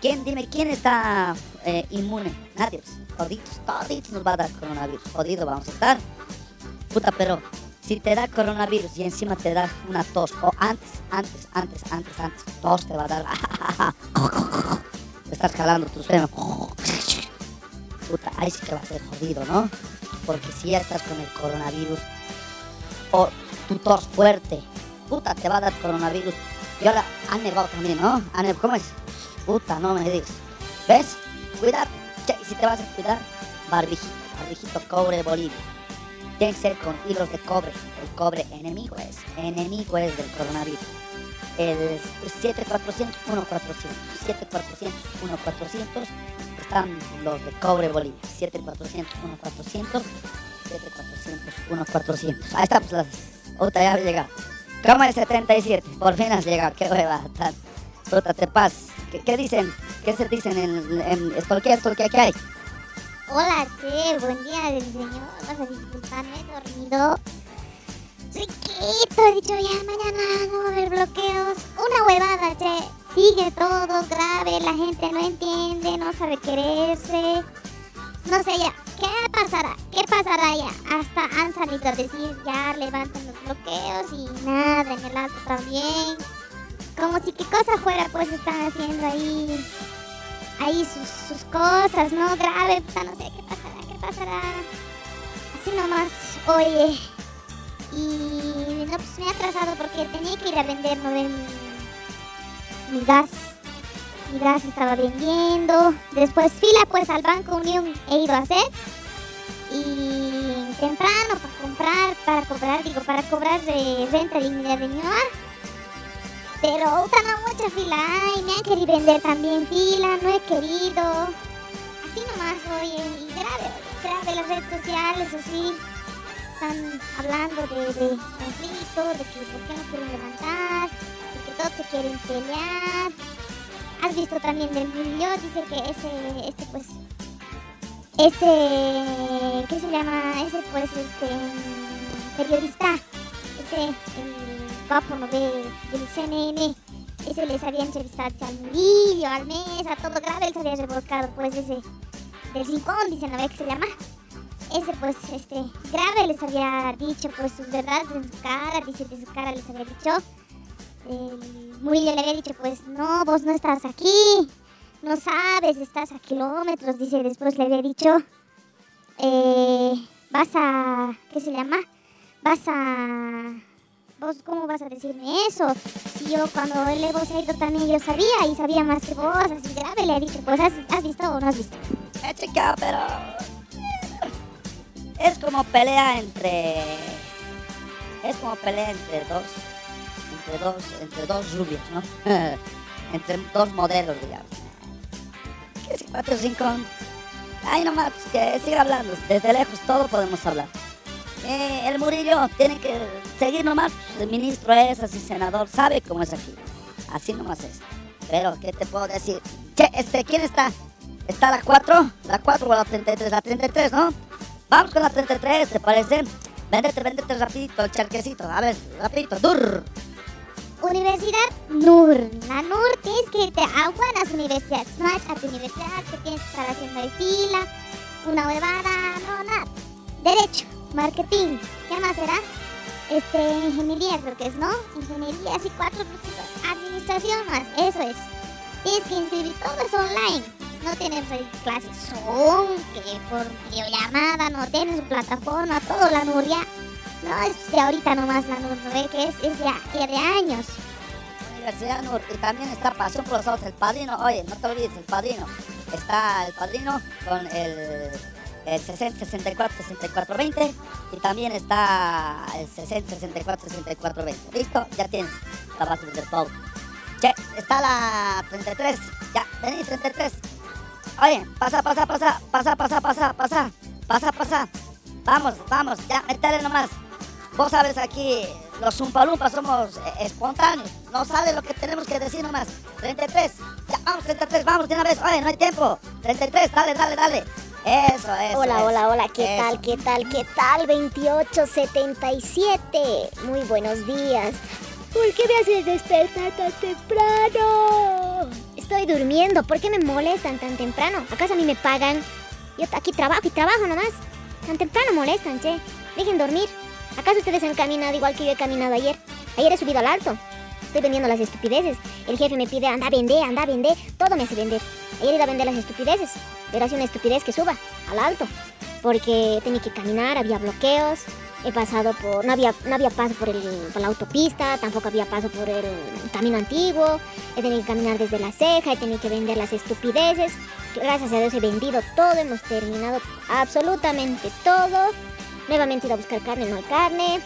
¿Quién, dime, quién está eh, inmune? Nadie, jodidos, toditos nos va a dar coronavirus. Jodido vamos a estar. Puta, pero si te da coronavirus y encima te da una tos, o antes, antes, antes, antes, antes, tos te va a dar. Estás jalando tus senos. Puta, ahí sí que va a ser jodido, ¿no? Porque si ya estás con el coronavirus, o tu tos fuerte, puta, te va a dar coronavirus. Y ahora han nevado también, ¿no? Nevado, ¿Cómo es? Puta, no me digas. ¿Ves? Cuidado. Che, si te vas a cuidar, barbijito, barbijito cobre Bolivia. Tiene que ser con hilos de cobre. El cobre enemigo es, enemigo es del coronavirus. El 7400, 1400, 7400, 1400 están los de cobre Bolivia. 7400, 1400, 7400, 1400. Ahí está, pues las. Otra ya llegado. ¿Cómo es 77? Por fin has llegado, qué hueva. Tan, puta, te pas. ¿Qué, qué dicen? ¿Qué se dicen en, en Estolquea, Estolquea, qué hay? Hola, che, buen día del señor. Vas a disculparme, dormido. Riquito, he dicho ya mañana no va a haber bloqueos. Una huevada, che. Sigue todo grave, la gente no entiende, no sabe quererse. No sé ya, ¿qué pasará? ¿Qué pasará ya? Hasta han salido a decir ya levanten los bloqueos y nada, en el alto también. Como si qué cosa fuera, pues están haciendo ahí ahí sus, sus cosas, ¿no? Grave, puta, no sé qué pasará, qué pasará. Así nomás, oye. Y no, pues me he atrasado porque tenía que ir a vender, ¿no? ven? Mi gas. Mi gas estaba vendiendo. Después fila, pues al Banco Unión he ido a hacer. Y temprano para comprar, para cobrar, digo, para cobrar de renta dignidad de mi hogar. Pero no mucha fila hay, me han querido vender también fila, no he querido. Así nomás, oye, y grave, grave las redes sociales, o sí. Están hablando de, de conflicto, de que por qué no quieren levantar, todos se quieren pelear. Has visto también del Murillo, dice que ese, este pues, ese, ¿qué se llama? Ese pues, este, periodista, ese, el guapo del CNN, ese les había entrevistado al Murillo, al Mesa, todo grave, él se había revolcado pues ese del rincón, dice, ¿no ve que se llama? Ese pues, este, grave les había dicho pues sus verdades en su cara, dice de su cara les había dicho. El Murillo le había dicho pues, no, vos no estás aquí, no sabes, estás a kilómetros, dice, después le había dicho, eh, vas a, ¿qué se llama? Vas a ¿Vos cómo vas a decirme eso? Si yo cuando él vos ha ido también yo sabía y sabía más que vos, así grave le he dicho, pues ¿has, visto o no has visto? He checado, pero... Es como pelea entre... Es como pelea entre dos... Entre dos, entre dos rubios, ¿no? entre dos modelos, digamos. ¿Qué simpático rincón? Ay, nomás, que siga hablando. Desde lejos todo podemos hablar. Eh, el Murillo tiene que seguir nomás. El ministro es así, senador, sabe cómo es aquí. Así nomás es. Pero, ¿qué te puedo decir? Che, este, ¿quién está? ¿Está la 4? La 4 o la 33, la 33, ¿no? Vamos con la 33, ¿te parece? Véndete, véndete rapidito, el charquecito. A ver, rapidito, dur. Universidad NUR. La NUR tienes que irte a buenas universidades. A tu universidad que tienes que estar haciendo de fila, una huevada, no, nada. Derecho, marketing, ¿qué más será? Este, ingeniería creo que es, ¿no? Ingeniería, así cuatro Administración más, eso es. Tienes que inscribir, todo es online. No tienes clases Zoom, que por videollamada, no tienes plataforma, todo la NUR ya. No es de ahorita nomás la NUR. Que es, es ya de años. Universidad NUR y también está Pasión por los Ojos, el padrino. Oye, no te olvides, el padrino. Está el padrino con el, el 60, 64, 64, 20 y también está el 60, 64, 64, 20. ¿Listo? Ya tienes la base del todo. Che, está la 33. Ya, vení, 33. Oye, pasa, pasa, pasa, pasa, pasa, pasa, pasa, pasa, pasa. Vamos, vamos, ya, metele nomás. Vos sabes aquí, los Zumpalumpas somos eh, espontáneos. No sale lo que tenemos que decir nomás. 33, ya, vamos, 33, vamos de una vez. Oye, no hay tiempo. 33, dale, dale, dale. Eso, eso. Hola, eso, hola, hola, ¿qué eso. tal, qué tal, qué tal? 2877. Muy buenos días. ¿Por qué me haces despertar tan temprano? estoy durmiendo. ¿Por qué me molestan tan temprano? ¿Acaso a mí me pagan? Yo aquí trabajo y trabajo nomás. Tan temprano molestan, che. Dejen dormir. ¿Acaso ustedes han caminado igual que yo he caminado ayer? Ayer he subido al alto. Estoy vendiendo las estupideces. El jefe me pide, anda a vender, anda a vender. Todo me hace vender. Ayer ido a vender las estupideces. Pero hace una estupidez que suba al alto. Porque tenía que caminar, había bloqueos. He pasado por. No había, no había paso por, el, por la autopista, tampoco había paso por el camino antiguo. He tenido que caminar desde la ceja, he tenido que vender las estupideces. Gracias a Dios he vendido todo, hemos terminado absolutamente todo. Nuevamente ido a buscar carne, no hay carne.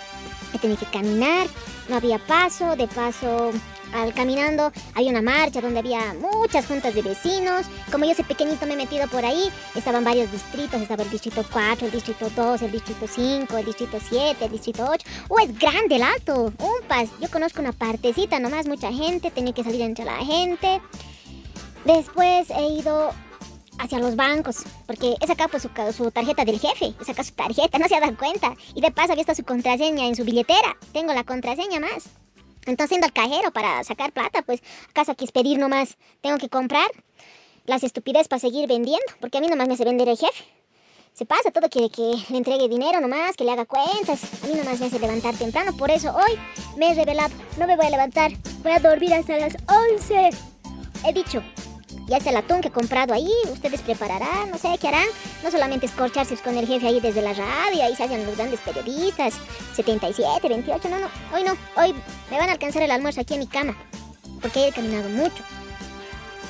He tenido que caminar, no había paso. De paso, al caminando había una marcha donde había muchas juntas de vecinos. Como yo soy pequeñito me he metido por ahí. Estaban varios distritos, estaba el distrito 4, el distrito 2, el distrito 5, el distrito 7, el distrito 8. ¡Oh, es grande el alto! Un pas. Yo conozco una partecita nomás, mucha gente, tenía que salir entre la gente. Después he ido hacia los bancos, porque he sacado pues, su, su tarjeta del jefe, he sacado su tarjeta, no se ha dado cuenta. Y de paso había está su contraseña en su billetera, tengo la contraseña más. Entonces yendo al cajero para sacar plata, pues acaso aquí es pedir nomás, tengo que comprar las estupideces para seguir vendiendo, porque a mí nomás me hace vender el jefe. Se pasa todo, quiere que le entregue dinero nomás, que le haga cuentas. A mí nomás me hace levantar temprano, por eso hoy me he revelado, no me voy a levantar, voy a dormir hasta las 11. He dicho, ya está el atún que he comprado ahí, ustedes prepararán, no sé qué harán. No solamente escorcharse con el jefe ahí desde la radio, ahí se hacen los grandes periodistas, 77, 28, no, no, hoy no, hoy me van a alcanzar el almuerzo aquí en mi cama, porque he caminado mucho.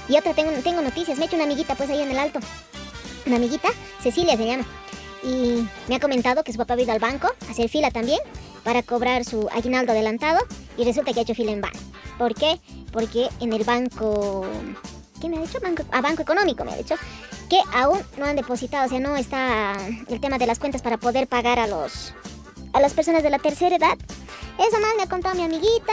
Y otra, tengo, tengo noticias, me he hecho una amiguita pues ahí en el alto, una amiguita, Cecilia se llama, y me ha comentado que su papá ha ido al banco a hacer fila también para cobrar su aguinaldo adelantado y resulta que ha hecho fila en vano. ¿Por qué? Porque en el banco ¿Qué me ha dicho? Banco, ah, Banco Económico me ha dicho. Que aún no han depositado, o sea, no está el tema de las cuentas para poder pagar a los a las personas de la tercera edad. Eso más me ha contado mi amiguita.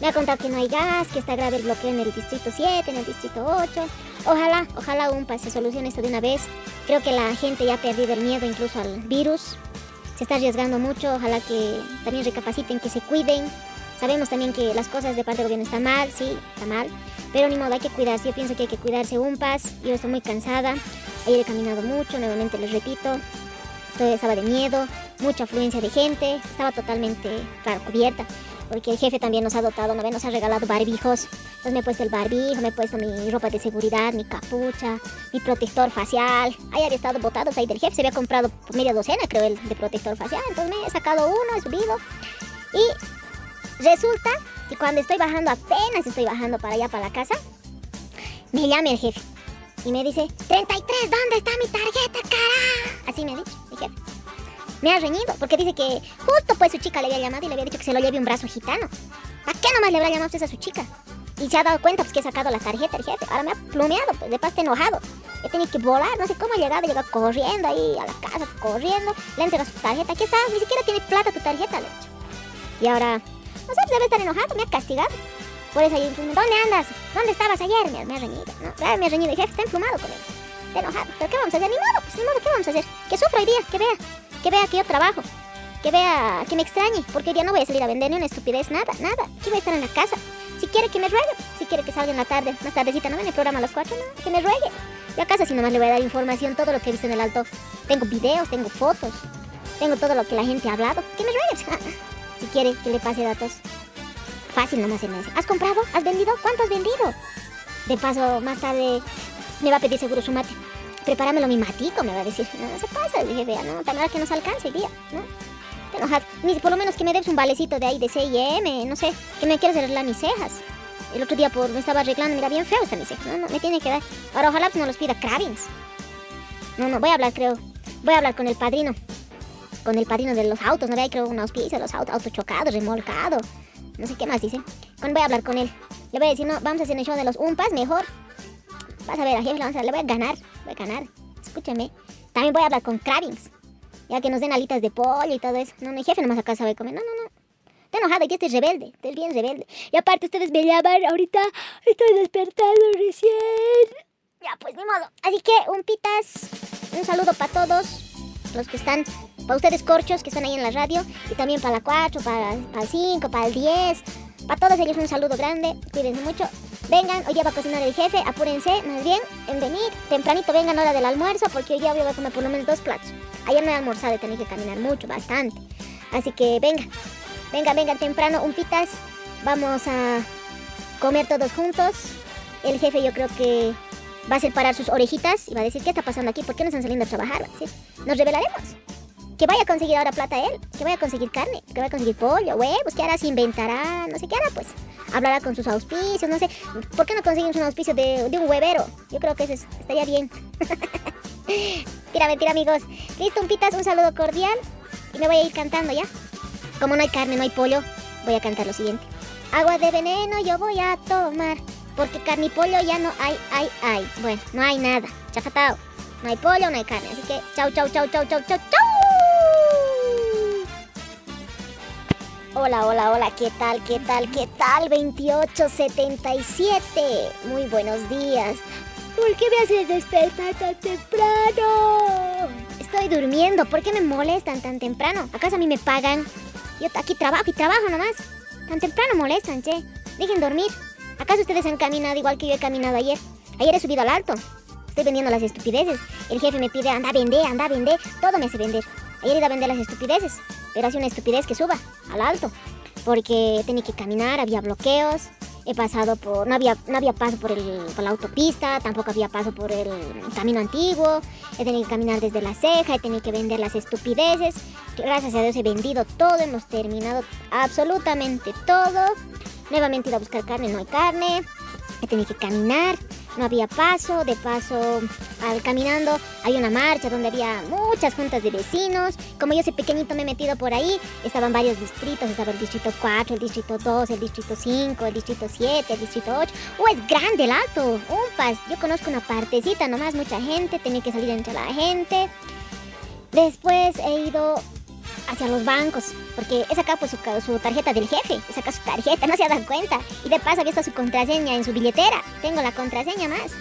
Me ha contado que no hay gas, que está grave el bloqueo en el distrito 7, en el distrito 8. Ojalá, ojalá un se solucione esto de una vez. Creo que la gente ya ha perdido el miedo incluso al virus. Se está arriesgando mucho. Ojalá que también recapaciten, que se cuiden. Sabemos también que las cosas de parte del gobierno están mal, sí, está mal. Pero ni modo, hay que cuidarse. Yo pienso que hay que cuidarse un pas. Yo estoy muy cansada. Ayer he caminado mucho, nuevamente les repito. Estoy, estaba de miedo, mucha afluencia de gente. Estaba totalmente, claro, cubierta. Porque el jefe también nos ha dotado. Nos ha regalado barbijos. Entonces me he puesto el barbijo, me he puesto mi ropa de seguridad, mi capucha, mi protector facial. Ahí había estado botados ahí del jefe. Se había comprado media docena, creo, el de protector facial. Entonces me he sacado uno, he subido. Y resulta que cuando estoy bajando, apenas estoy bajando para allá, para la casa, me llama el jefe y me dice, 33, ¿dónde está mi tarjeta, cara? Así me ha dicho el jefe. Me ha reñido porque dice que justo pues su chica le había llamado y le había dicho que se lo lleve un brazo gitano. ¿A qué nomás le habrá llamado usted a su chica? Y se ha dado cuenta pues que he sacado la tarjeta el jefe. Ahora me ha plumeado, pues de está enojado. He tenido que volar, no sé cómo he llegado, he llegado corriendo ahí a la casa, corriendo. Le entrega su tarjeta, aquí está, ni siquiera tiene plata tu tarjeta, le he dicho. Y ahora, no sé, debe estar enojado, me ha castigado. Por eso ahí, ¿dónde andas? ¿Dónde estabas ayer? Me, me ha reñido, ¿no? Claro, me ha reñido. El jefe está emplumado con él. Está enojado. ¿Pero qué vamos a hacer? Ni modo, pues ni modo, ¿qué vamos a hacer? Que sufra hoy día, que vea. Que vea que yo trabajo. Que vea, que me extrañe. Porque hoy día no voy a salir a vender ni una estupidez, nada, nada. Aquí voy a estar en la casa. Si quiere que me ruegue, si quiere que salga en la tarde, más tardecita, no ven el programa a las 4, no, que me ruegue. Yo a casa si nomás le voy a dar información, todo lo que he visto en el alto. Tengo videos, tengo fotos, tengo todo lo que la gente ha hablado. Que me ruegue. si quiere que le pase datos. Fácil nomás se me dice. ¿Has comprado? ¿Has vendido? ¿Cuánto has vendido? De paso, más tarde me va a pedir seguro su mate. Prepáramelo mi matico, me va a decir. No, se pasa, dije, vea, no, tan mal que nos alcance día, ¿no? Te enojado. Ni por lo menos que me des un valecito de ahí de C&M, no sé, que me quieras arreglar mis cejas. El otro día por, me estaba arreglando, mira, bien feo está mi ceja. No, no, me tiene que dar. Ahora ojalá pues no los pida Kravins. No, no, voy a hablar, creo. Voy a hablar con el padrino. Con el padrino de los autos, ¿no ve? Creo un auspicio, los autos, chocados, remolcado. No sé qué más dice. Con, voy a hablar con él. Le voy a decir, no, vamos a hacer el show de los umpas, mejor. Vas a ver, a jefe vamos a, le voy a ganar. Voy a ganar. Escúcheme. También voy a hablar con Kravings. Ya que nos den alitas de pollo y todo eso. No, no, jefe nomás acá sabe comer. No, no, no. Está enojado y este es rebelde. Este es bien rebelde. Y aparte ustedes me llaman ahorita. Estoy despertando recién. Ya, pues ni modo. Así que, un pitas. Un saludo para todos los que están. Para ustedes corchos que están ahí en la radio. Y también para la 4, para, para el 5, para el 10. Para todos ellos un saludo grande. Cuídense mucho. Vengan, hoy día va a cocinar el jefe, apúrense, más bien, en venir. Tempranito vengan hora del almuerzo, porque hoy día voy a comer por lo menos dos platos. Ayer no he almorzado y tenía que caminar mucho, bastante. Así que venga, venga, venga temprano, un pitas. Vamos a comer todos juntos. El jefe yo creo que va a separar sus orejitas y va a decir, ¿qué está pasando aquí? ¿Por qué no están saliendo a trabajar? Nos revelaremos. Que vaya a conseguir ahora plata él, que vaya a conseguir carne, que vaya a conseguir pollo, huevos, que hará? Se inventará, no sé qué hará, pues. Hablará con sus auspicios, no sé. ¿Por qué no conseguimos un auspicio de, de un huevero? Yo creo que eso es- estaría bien. tira, mentira, amigos. Listo, un pitas, un saludo cordial. Y me voy a ir cantando ya. Como no hay carne, no hay pollo, voy a cantar lo siguiente. Agua de veneno yo voy a tomar. Porque carne y pollo ya no hay, hay, hay. Bueno, no hay nada. Chacatao. No hay pollo, no hay carne. Así que chau, chau, chau, chau, chau, chau, chau. Hola, hola, hola, ¿qué tal, qué tal, qué tal? 2877. Muy buenos días. ¿Por qué me haces despertar tan temprano? Estoy durmiendo, ¿por qué me molestan tan temprano? ¿Acaso a mí me pagan? Yo aquí trabajo y trabajo nomás. Tan temprano molestan, che. Dejen dormir. ¿Acaso ustedes han caminado igual que yo he caminado ayer? Ayer he subido al alto. Estoy vendiendo las estupideces. El jefe me pide, anda a vender, anda a vender. Todo me hace vender. Ayer he ido a vender las estupideces. Pero hace una estupidez que suba al alto. Porque tenía que caminar, había bloqueos. He pasado por. No había, no había paso por, el, por la autopista, tampoco había paso por el camino antiguo. He tenido que caminar desde la ceja, he tenido que vender las estupideces. Gracias a Dios he vendido todo, hemos terminado absolutamente todo. Nuevamente ido a buscar carne, no hay carne. He tenido que caminar, no había paso. De paso, al caminando, hay una marcha donde había muchas juntas de vecinos. Como yo soy pequeñito, me he metido por ahí. Estaban varios distritos: estaba el distrito 4, el distrito 2, el distrito 5, el distrito 7, el distrito 8. ¡Uh, es grande el alto! Un pas. Yo conozco una partecita nomás, mucha gente. Tenía que salir entre la gente. Después he ido hacia los bancos, porque he sacado pues, su, su tarjeta del jefe, he sacado su tarjeta, no se dan cuenta. Y de paso había está su contraseña en su billetera, tengo la contraseña más.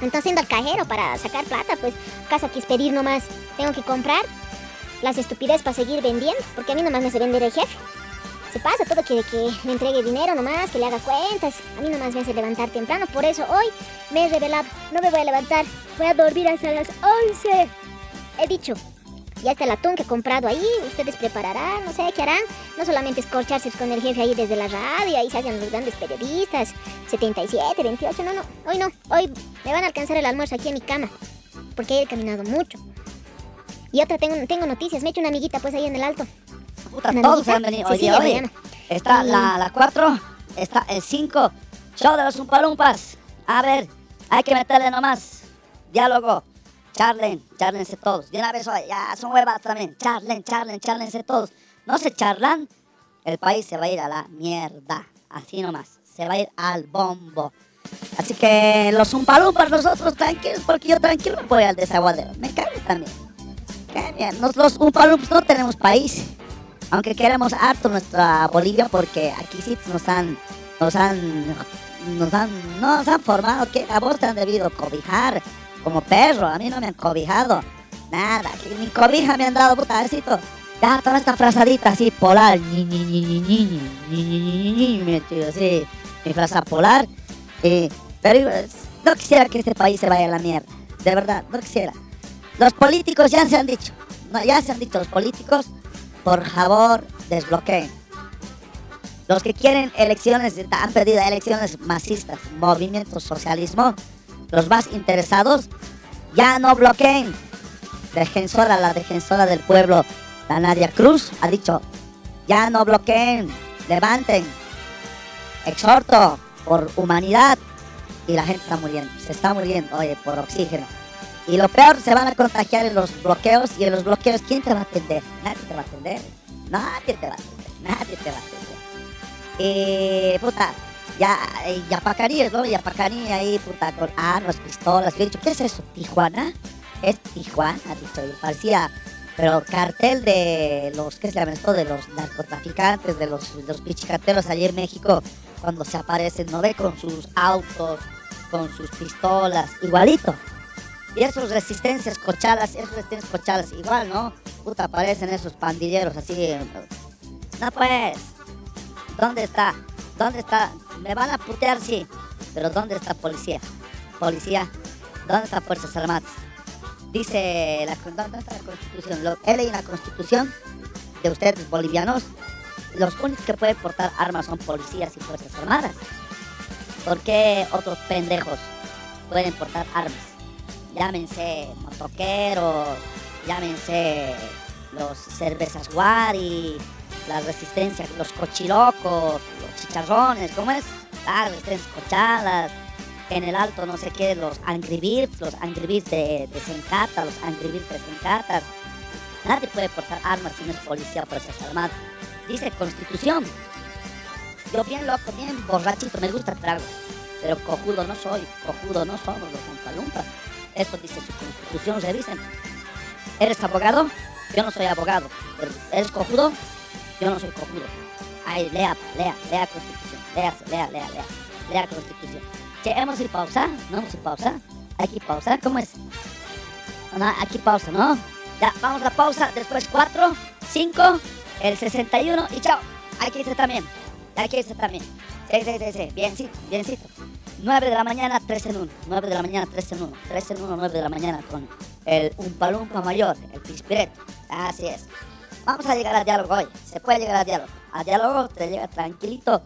Entonces yendo al cajero para sacar plata, pues caso aquí es pedir nomás, tengo que comprar las estupideces para seguir vendiendo, porque a mí nomás me hace vender el jefe. Se pasa, todo que le entregue dinero nomás, que le haga cuentas. A mí nomás me hace levantar temprano, por eso hoy me he revelado, no me voy a levantar, voy a dormir hasta las 11. He dicho, ya está el atún que he comprado ahí, ustedes prepararán, no sé qué harán. No solamente escorcharse con el jefe ahí desde la radio, ahí se hacen los grandes periodistas, 77, 28, no, no, hoy no, hoy me van a alcanzar el almuerzo aquí en mi cama, porque he caminado mucho. Y otra, tengo, tengo noticias, me he hecho una amiguita pues ahí en el alto. Puta, todos amiguita, han venido. se sigue oye, mañana. está Y- la, la 4, está el 5, show de los Umpalumpas. A ver, hay que meterle nomás. Diálogo. Charlen, charlense todos. De una vez, ya son huevas también. Charlen, charlen, charlense todos. No se charlan, el país se va a ir a la mierda. Así nomás. Se va a ir al bombo. Así que los Umpalumpas, nosotros tranquilos, porque yo tranquilo me voy al desaguadero. Me cago también. Bien. Nosotros los Umpalumpas no tenemos país. Aunque queremos harto nuestra Bolivia porque aquí sí nos han, nos han, nos han, no nos han formado que a vos te han debido cobijar como perro, a mí no me han cobijado, nada, ni cobija me han dado putacito. Ya toda esta frazadita así polar, ni ni ni ni ni ni ni ni ni así, mi fraza polar. eh, pero eh, no quisiera que este país se vaya a la mierda, de verdad, no quisiera. Los políticos ya se han dicho, no, ya se han dicho los políticos, por favor, desbloqueen. Los que quieren elecciones, han pedido elecciones masistas, movimiento socialismo, los más interesados, ya no bloqueen. Defensora, la defensora del pueblo, la Nadia Cruz, ha dicho, ya no bloqueen, levanten, exhorto por humanidad. Y la gente está muriendo, se está muriendo, oye, por oxígeno. Y lo peor, se van a contagiar en los bloqueos. Y en los bloqueos, ¿quién te va a atender? Nadie te va a atender. Nadie te va a atender. Nadie te va a atender. Y, puta, ya, eh, yapacaríes, ¿no? Yapacarí ahí, puta, con armas, pistolas. Yo he dicho, ¿qué es eso? ¿Tijuana? ¿Es Tijuana? Ha dicho, y parecía, pero cartel de los, ¿qué se llama esto? De los narcotraficantes, de los, de los pichicateros allí en México, cuando se aparecen, ¿no ve? Con sus autos, con sus pistolas, igualito. Y esos resistencias cochalas, esos resistencias cochalas, igual, ¿no? Puta, aparecen esos pandilleros así. No pues, ¿dónde está? ¿Dónde está? Me van a putear, sí. Pero ¿dónde está policía? Policía, ¿dónde está Fuerzas Armadas? Dice la, ¿dónde está la constitución? Lo- he leído la constitución de ustedes bolivianos. Los únicos que pueden portar armas son policías y Fuerzas Armadas. ¿Por qué otros pendejos pueden portar armas? Llámense motoqueros, llámense los cervezas guari, la resistencia, los cochilocos, chicharrones, ¿cómo es? Las resistencias cochadas. En el alto, no sé qué, los Angry los Angry de, de Sencata, los Angry Birds de Sencata. Nadie puede portar armas si no es policía o fuerzas armadas. Dice Constitución. Yo bien loco, bien borrachito, me gusta el trago. Pero cojudo no soy, cojudo no somos los Umpalumpas. Eso dice su constitución, revisen. ¿Eres abogado? Yo no soy abogado. ¿Eres cojudo? Yo no soy cojudo. Ay, lea, lea, lea constitución. Léase, lea, lea, lea. Lea constitución. Che, ¿hemos ido pausa? ¿No hemos ido pausa? ¿Aquí pausa? ¿Cómo es? No, aquí pausa, ¿no? Ya, vamos a pausa. Después 4, 5, el 61 y chao. Aquí dice también. Aquí dice también. Sí, sí, sí, sí. Biencito, biencito. 9 de la mañana, 3 en 1. 9 de la mañana, 3 en 1. 3 en 1, 9 de la mañana con el Umpalumpa mayor, el Pispireto. Así es. Vamos a llegar al diálogo hoy. Se puede llegar al diálogo. Al diálogo te llega tranquilito.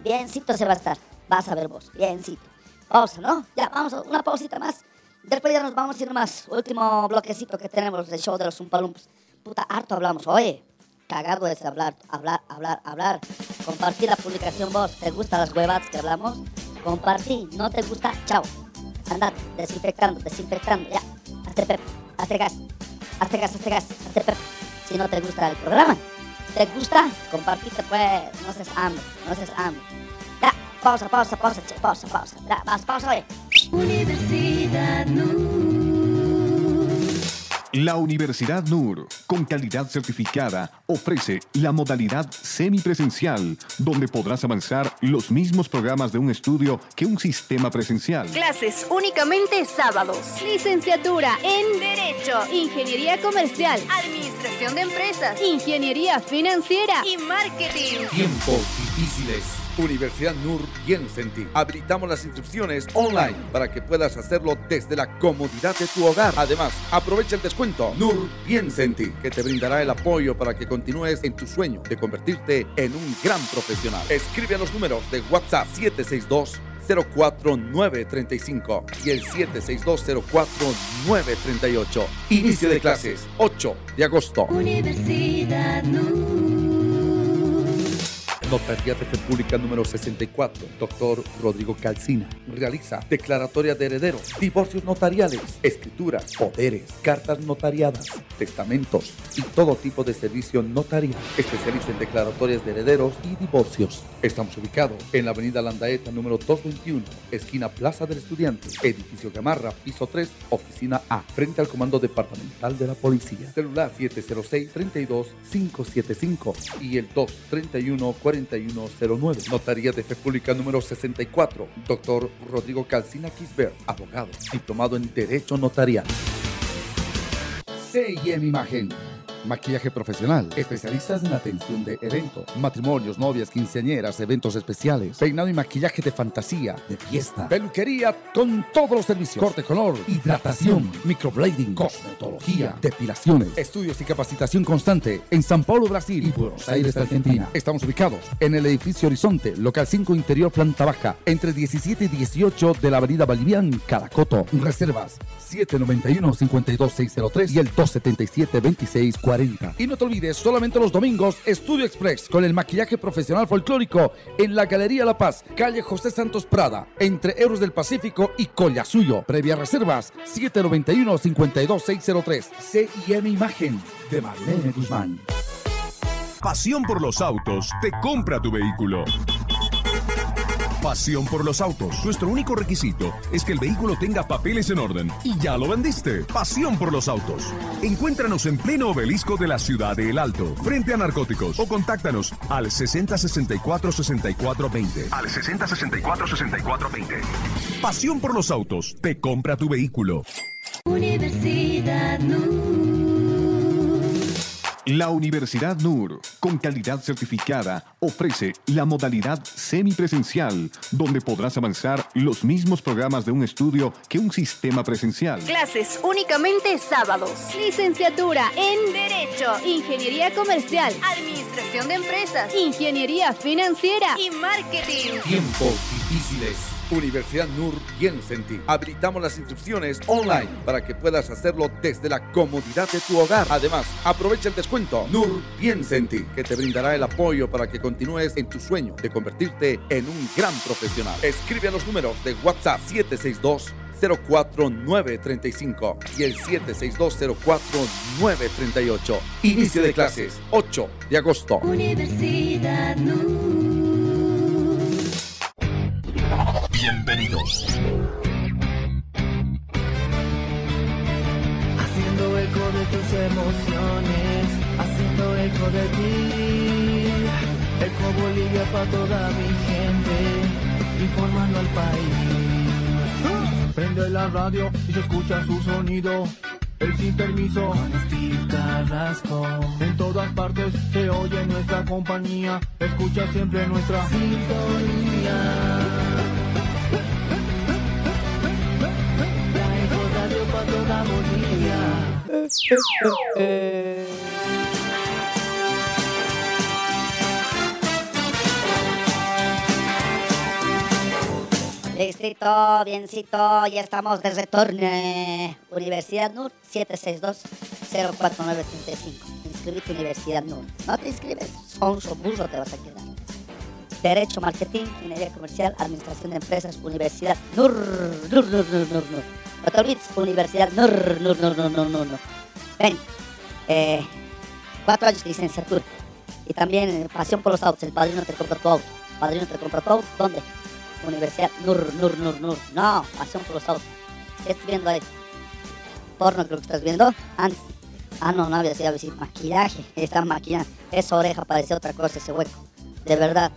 Biencito se va a estar. Vas a ver vos. Biencito. Pausa, ¿no? Ya, vamos una pausita más. Después ya nos vamos a ir más. Último bloquecito que tenemos del show de los Umpalumpas. Puta, harto hablamos. Oye, cagado es hablar, hablar, hablar, hablar. Compartir la publicación vos. ¿Te gustan las huevadas que hablamos? Compartí. ¿No te gusta? Chao. Andate, desinfectando, desinfectando. Ya. Hazte pep, hazte gas. Hazte gas, hazte gas, hazte pep. Si no te gusta el programa. ¿Te gusta? Compartite pues. No seas hambre, no seas hambre. Ya, pausa, pausa, pausa, che, pausa, pausa. Pausa, oye. Universidad La Universidad NUR, con calidad certificada, ofrece la modalidad semipresencial, donde podrás avanzar los mismos programas de un estudio que un sistema presencial. Clases únicamente sábados. Licenciatura en Derecho, Ingeniería Comercial, Administración de Empresas, Ingeniería Financiera y Marketing. Tiempos difíciles. Universidad NUR piensa en ti. Habilitamos las inscripciones online para que puedas hacerlo desde la comodidad de tu hogar. Además, aprovecha el descuento NUR piensa en ti, que te brindará el apoyo para que continúes en tu sueño de convertirte en un gran profesional. Escribe a los números de WhatsApp 762 04935 y el 762-04938. Inicio de clases 8 de agosto. Universidad Notaría de Fe Pública número 64, doctor Rodrigo Calcina. Realiza declaratoria de herederos, divorcios notariales, escrituras, poderes, cartas notariadas, testamentos y todo tipo de servicio notarial. Especialista en declaratorias de herederos y divorcios. Estamos ubicados en la avenida Landaeta número 221, esquina Plaza del Estudiante, edificio Gamarra, piso 3, oficina A, frente al Comando Departamental de la Policía. Celular 706-32-575 y el 231-4109. Notaría de Fe Pública número 64, doctor Rodrigo Calcina Kisber, abogado, diplomado en Derecho Notarial. CIM Imagen. Maquillaje profesional. Especialistas en atención de eventos, matrimonios, novias, quinceañeras, eventos especiales, peinado y maquillaje de fantasía, de fiesta, peluquería con todos los servicios, corte color, hidratación, microblading, cosmetología, depilaciones, estudios y capacitación constante en San Paulo, Brasil. Y Buenos Aires, Argentina. Estamos ubicados en el edificio Horizonte, local 5 interior, planta baja, entre 17 y 18 de la avenida Bolivian, Caracoto. Reservas 791-52603 y el 277-2640. Y no te olvides, solamente los domingos, Estudio Express con el maquillaje profesional folclórico en la Galería La Paz, calle José Santos Prada, entre Euros del Pacífico y Collasuyo. Previa reservas 791-52603. CIM Imagen de Marlene Guzmán. Pasión por los autos te compra tu vehículo. Pasión por los autos. Nuestro único requisito es que el vehículo tenga papeles en orden. Y ya lo vendiste. Pasión por los autos. Encuéntranos en pleno obelisco de la ciudad de El Alto, frente a narcóticos. O contáctanos al 6064-6420. Al 6064-6420. Pasión por los autos. Te compra tu vehículo. Universidad La Universidad NUR, con calidad certificada, ofrece la modalidad semipresencial, donde podrás avanzar los mismos programas de un estudio que un sistema presencial. Clases únicamente sábados. Licenciatura en Derecho, Ingeniería Comercial, Administración de Empresas, Ingeniería Financiera y Marketing. Tiempos difíciles. Universidad NUR piensa en ti. Habilitamos las inscripciones online para que puedas hacerlo desde la comodidad de tu hogar. Además, aprovecha el descuento NUR piensa en ti, que te brindará el apoyo para que continúes en tu sueño de convertirte en un gran profesional. Escribe a los números de WhatsApp 762 04935 y el 762-04938. Inicio de clases 8 de agosto. Universidad NUR. Bienvenidos. Haciendo eco de tus emociones, haciendo eco de ti. Eco Bolivia para toda mi gente, informando al país. Prende la radio y se escucha su sonido. El sin permiso, Steve Carrasco. En todas partes se oye nuestra compañía. Escucha siempre nuestra sintonía. Bolivia. Listito, biencito, ya estamos de retorno. Universidad NUR 762-04935. Inscribite Universidad NUR. No te inscribes, sonso, burro te vas a quedar. Derecho, Marketing, Ingeniería Comercial, Administración de Empresas, Universidad NUR, NUR, NUR, NUR, NUR, NUR. Universidad NUR, NUR, NUR, NUR, NUR, NUR. Ven, eh, cuatro años de licenciatura. Y también eh, pasión por los autos, el padrino te compra tu auto. Padrino te compra tu auto, ¿dónde? Universidad Nur, Nur, Nur, Nur. No, pasión por los autos. ¿Qué estás viendo ahí? Porno creo que estás viendo. Antes. Ah, no, no había sido maquillaje. Está maquillando. Esa oreja parece otra cosa, ese hueco. De verdad.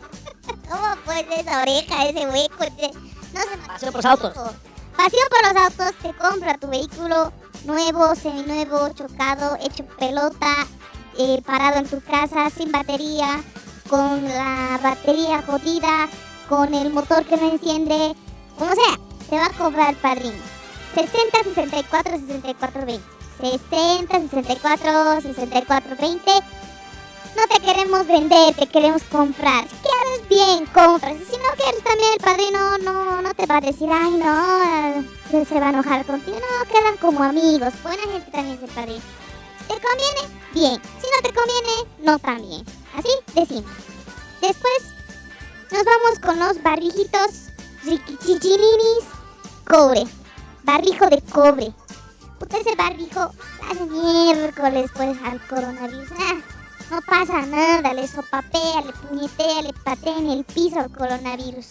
¿Cómo pues esa oreja, ese hueco? ese- No se Pasión por los autos. Pasión por los autos, te compra tu vehículo nuevo, seminuevo, chocado, hecho pelota, eh, parado en tu casa, sin batería, con la batería jodida, con el motor que no enciende, como sea, te va a cobrar padrino. 60 64 64 20. 60 64 64 20. No te queremos vender, te queremos comprar. Si quieres bien, compras. Si no quieres también el padrino no, no te va a decir, ay no, eh, se va a enojar contigo. No, quedan como amigos. Buena gente también es el padrino. Si te conviene, bien. Si no te conviene, no tan bien. Así decimos. Después nos vamos con los barrijitos riquichichirinis cobre. Barrijo de cobre. Puta, ese barbijo hace miércoles pues al coronavirus. Ah, no pasa nada, le sopapea, le puñetea, le patea en el piso al coronavirus.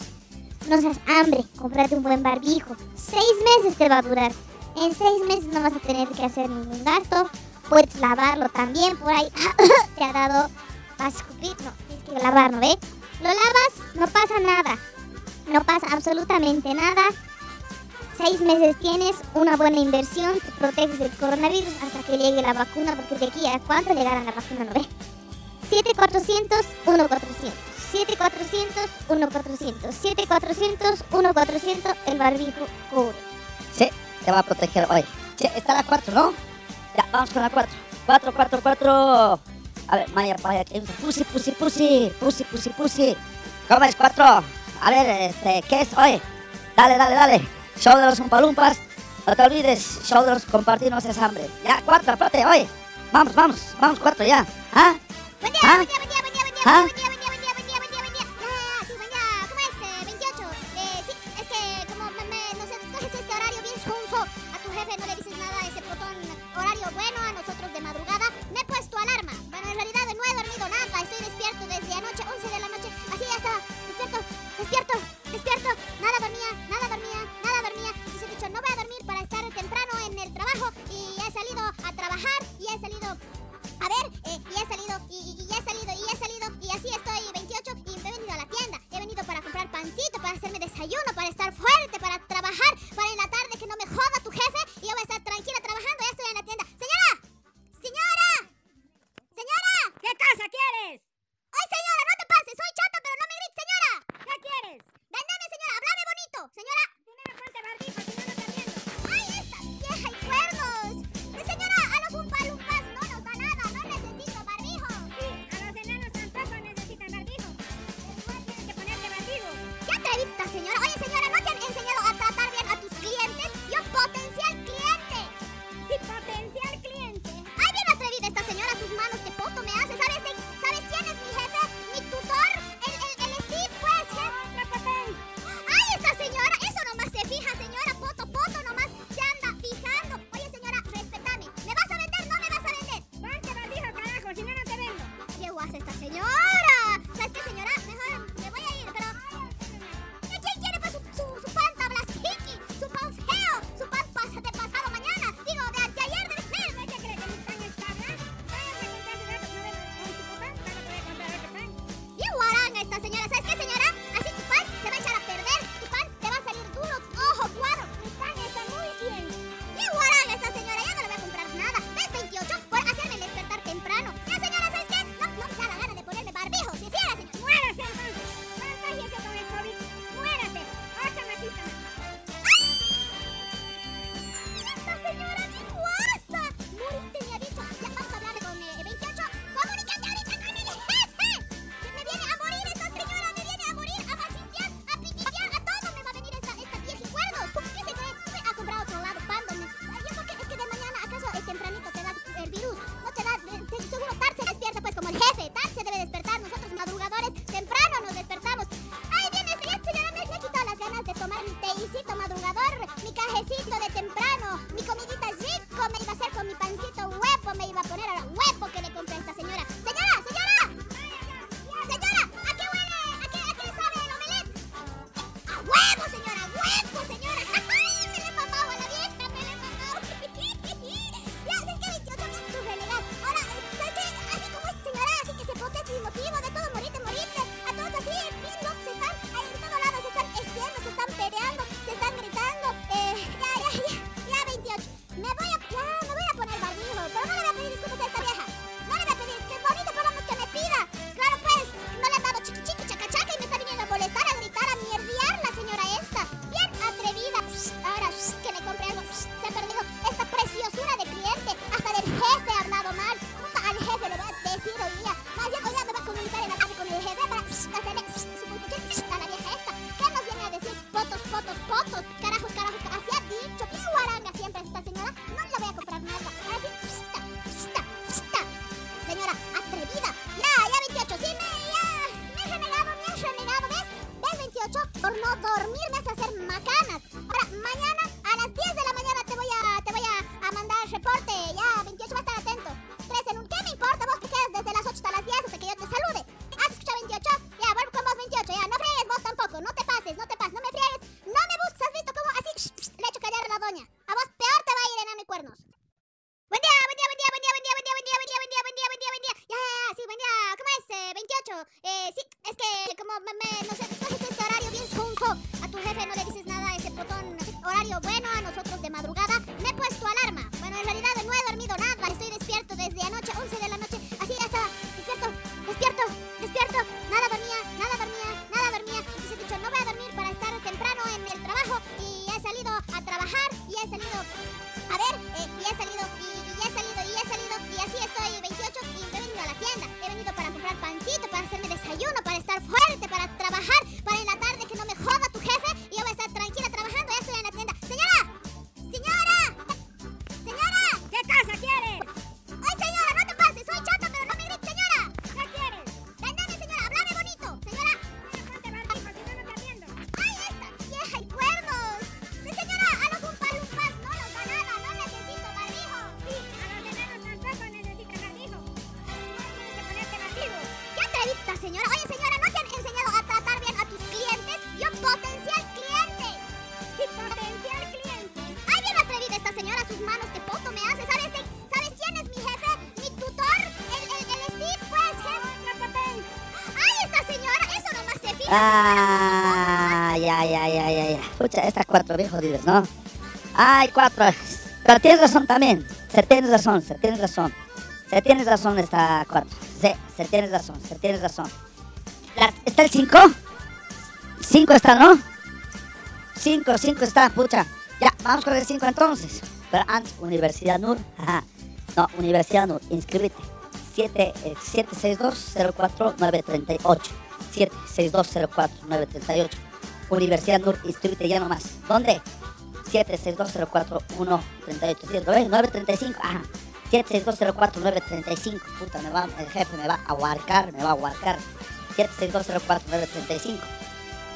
No seas hambre, cómprate un buen barbijo. Seis meses te va a durar. En seis meses no vas a tener que hacer ningún gasto. Puedes lavarlo también por ahí. te ha dado. Vas a escupir, no, tienes que lavarlo, ¿ve? Lo lavas, no pasa nada. No pasa absolutamente nada. Seis meses tienes una buena inversión, te proteges del coronavirus hasta que llegue la vacuna, porque de aquí a cuánto llegará la vacuna, ¿no ve? 7400 1400 7400 1400 7400 1400 el barbijo cubre. Sí, te va a proteger hoy. Sí, está la 4, ¿no? Ya, vamos con la 4. 4, 4, 4. A ver, Maya, Maya, que pussy, pussy, pussy, pussy, pussy, pussy. ¿Cómo es 4? A ver, este, ¿qué es hoy? Dale, dale, dale. Show de los. No te olvides, show de los compartir no seas hambre. Ya, 4, aparte, oye. Vamos, vamos, vamos, 4 ya. ¿Ah? Buen día, ¿Ah? buen día, buen día, buen día, buen día, ¿Ah? buen día, buen día, buen día, buen día, buen día, buen día. Ah, sí, buen día. ¿Cómo es? Eh, 28. Eh, sí, es que como me, me- no sé, coges este horario bien sonso, a tu jefe no le dices nada a ese botón horario bueno, a nosotros de madrugada. Me he puesto alarma. Bueno, en realidad no he dormido nada, estoy despierto desde anoche, 11 de la noche. Así ya estaba, despierto, despierto, despierto. A trabajar y he salido a ver, eh, y he salido, y, he salido, y he salido, y así estoy 28 y he venido a la tienda. He venido para comprar pancito, para hacerme desayuno, para estar fuerte, para trabajar, para en la tarde que no me joda tu jefe y yo voy a estar tranquila Escucha, estas cuatro viejos dices, ¿no? Ay, cuatro. Pero tienes razón también. Se tienes razón, se tienes razón. Se tienes razón esta cuatro. Se, se tienes razón, se tienes razón. ¿Está el cinco? Cinco está, ¿no? Cinco, cinco está, pucha. Ya, vamos con el cinco entonces. Pero antes, Universidad NUR. Ajá. No, Universidad NUR, inscríbete. eh, 762-04-938. 762-04-938. Universidad ya nomás. ¿Dónde? 762-04-138. ¿Cierto? ¿Ves? 935. Ajá. 762-04-935. Puta, me va, el jefe me va a huarcar, me va a huarcar. 762-04-935.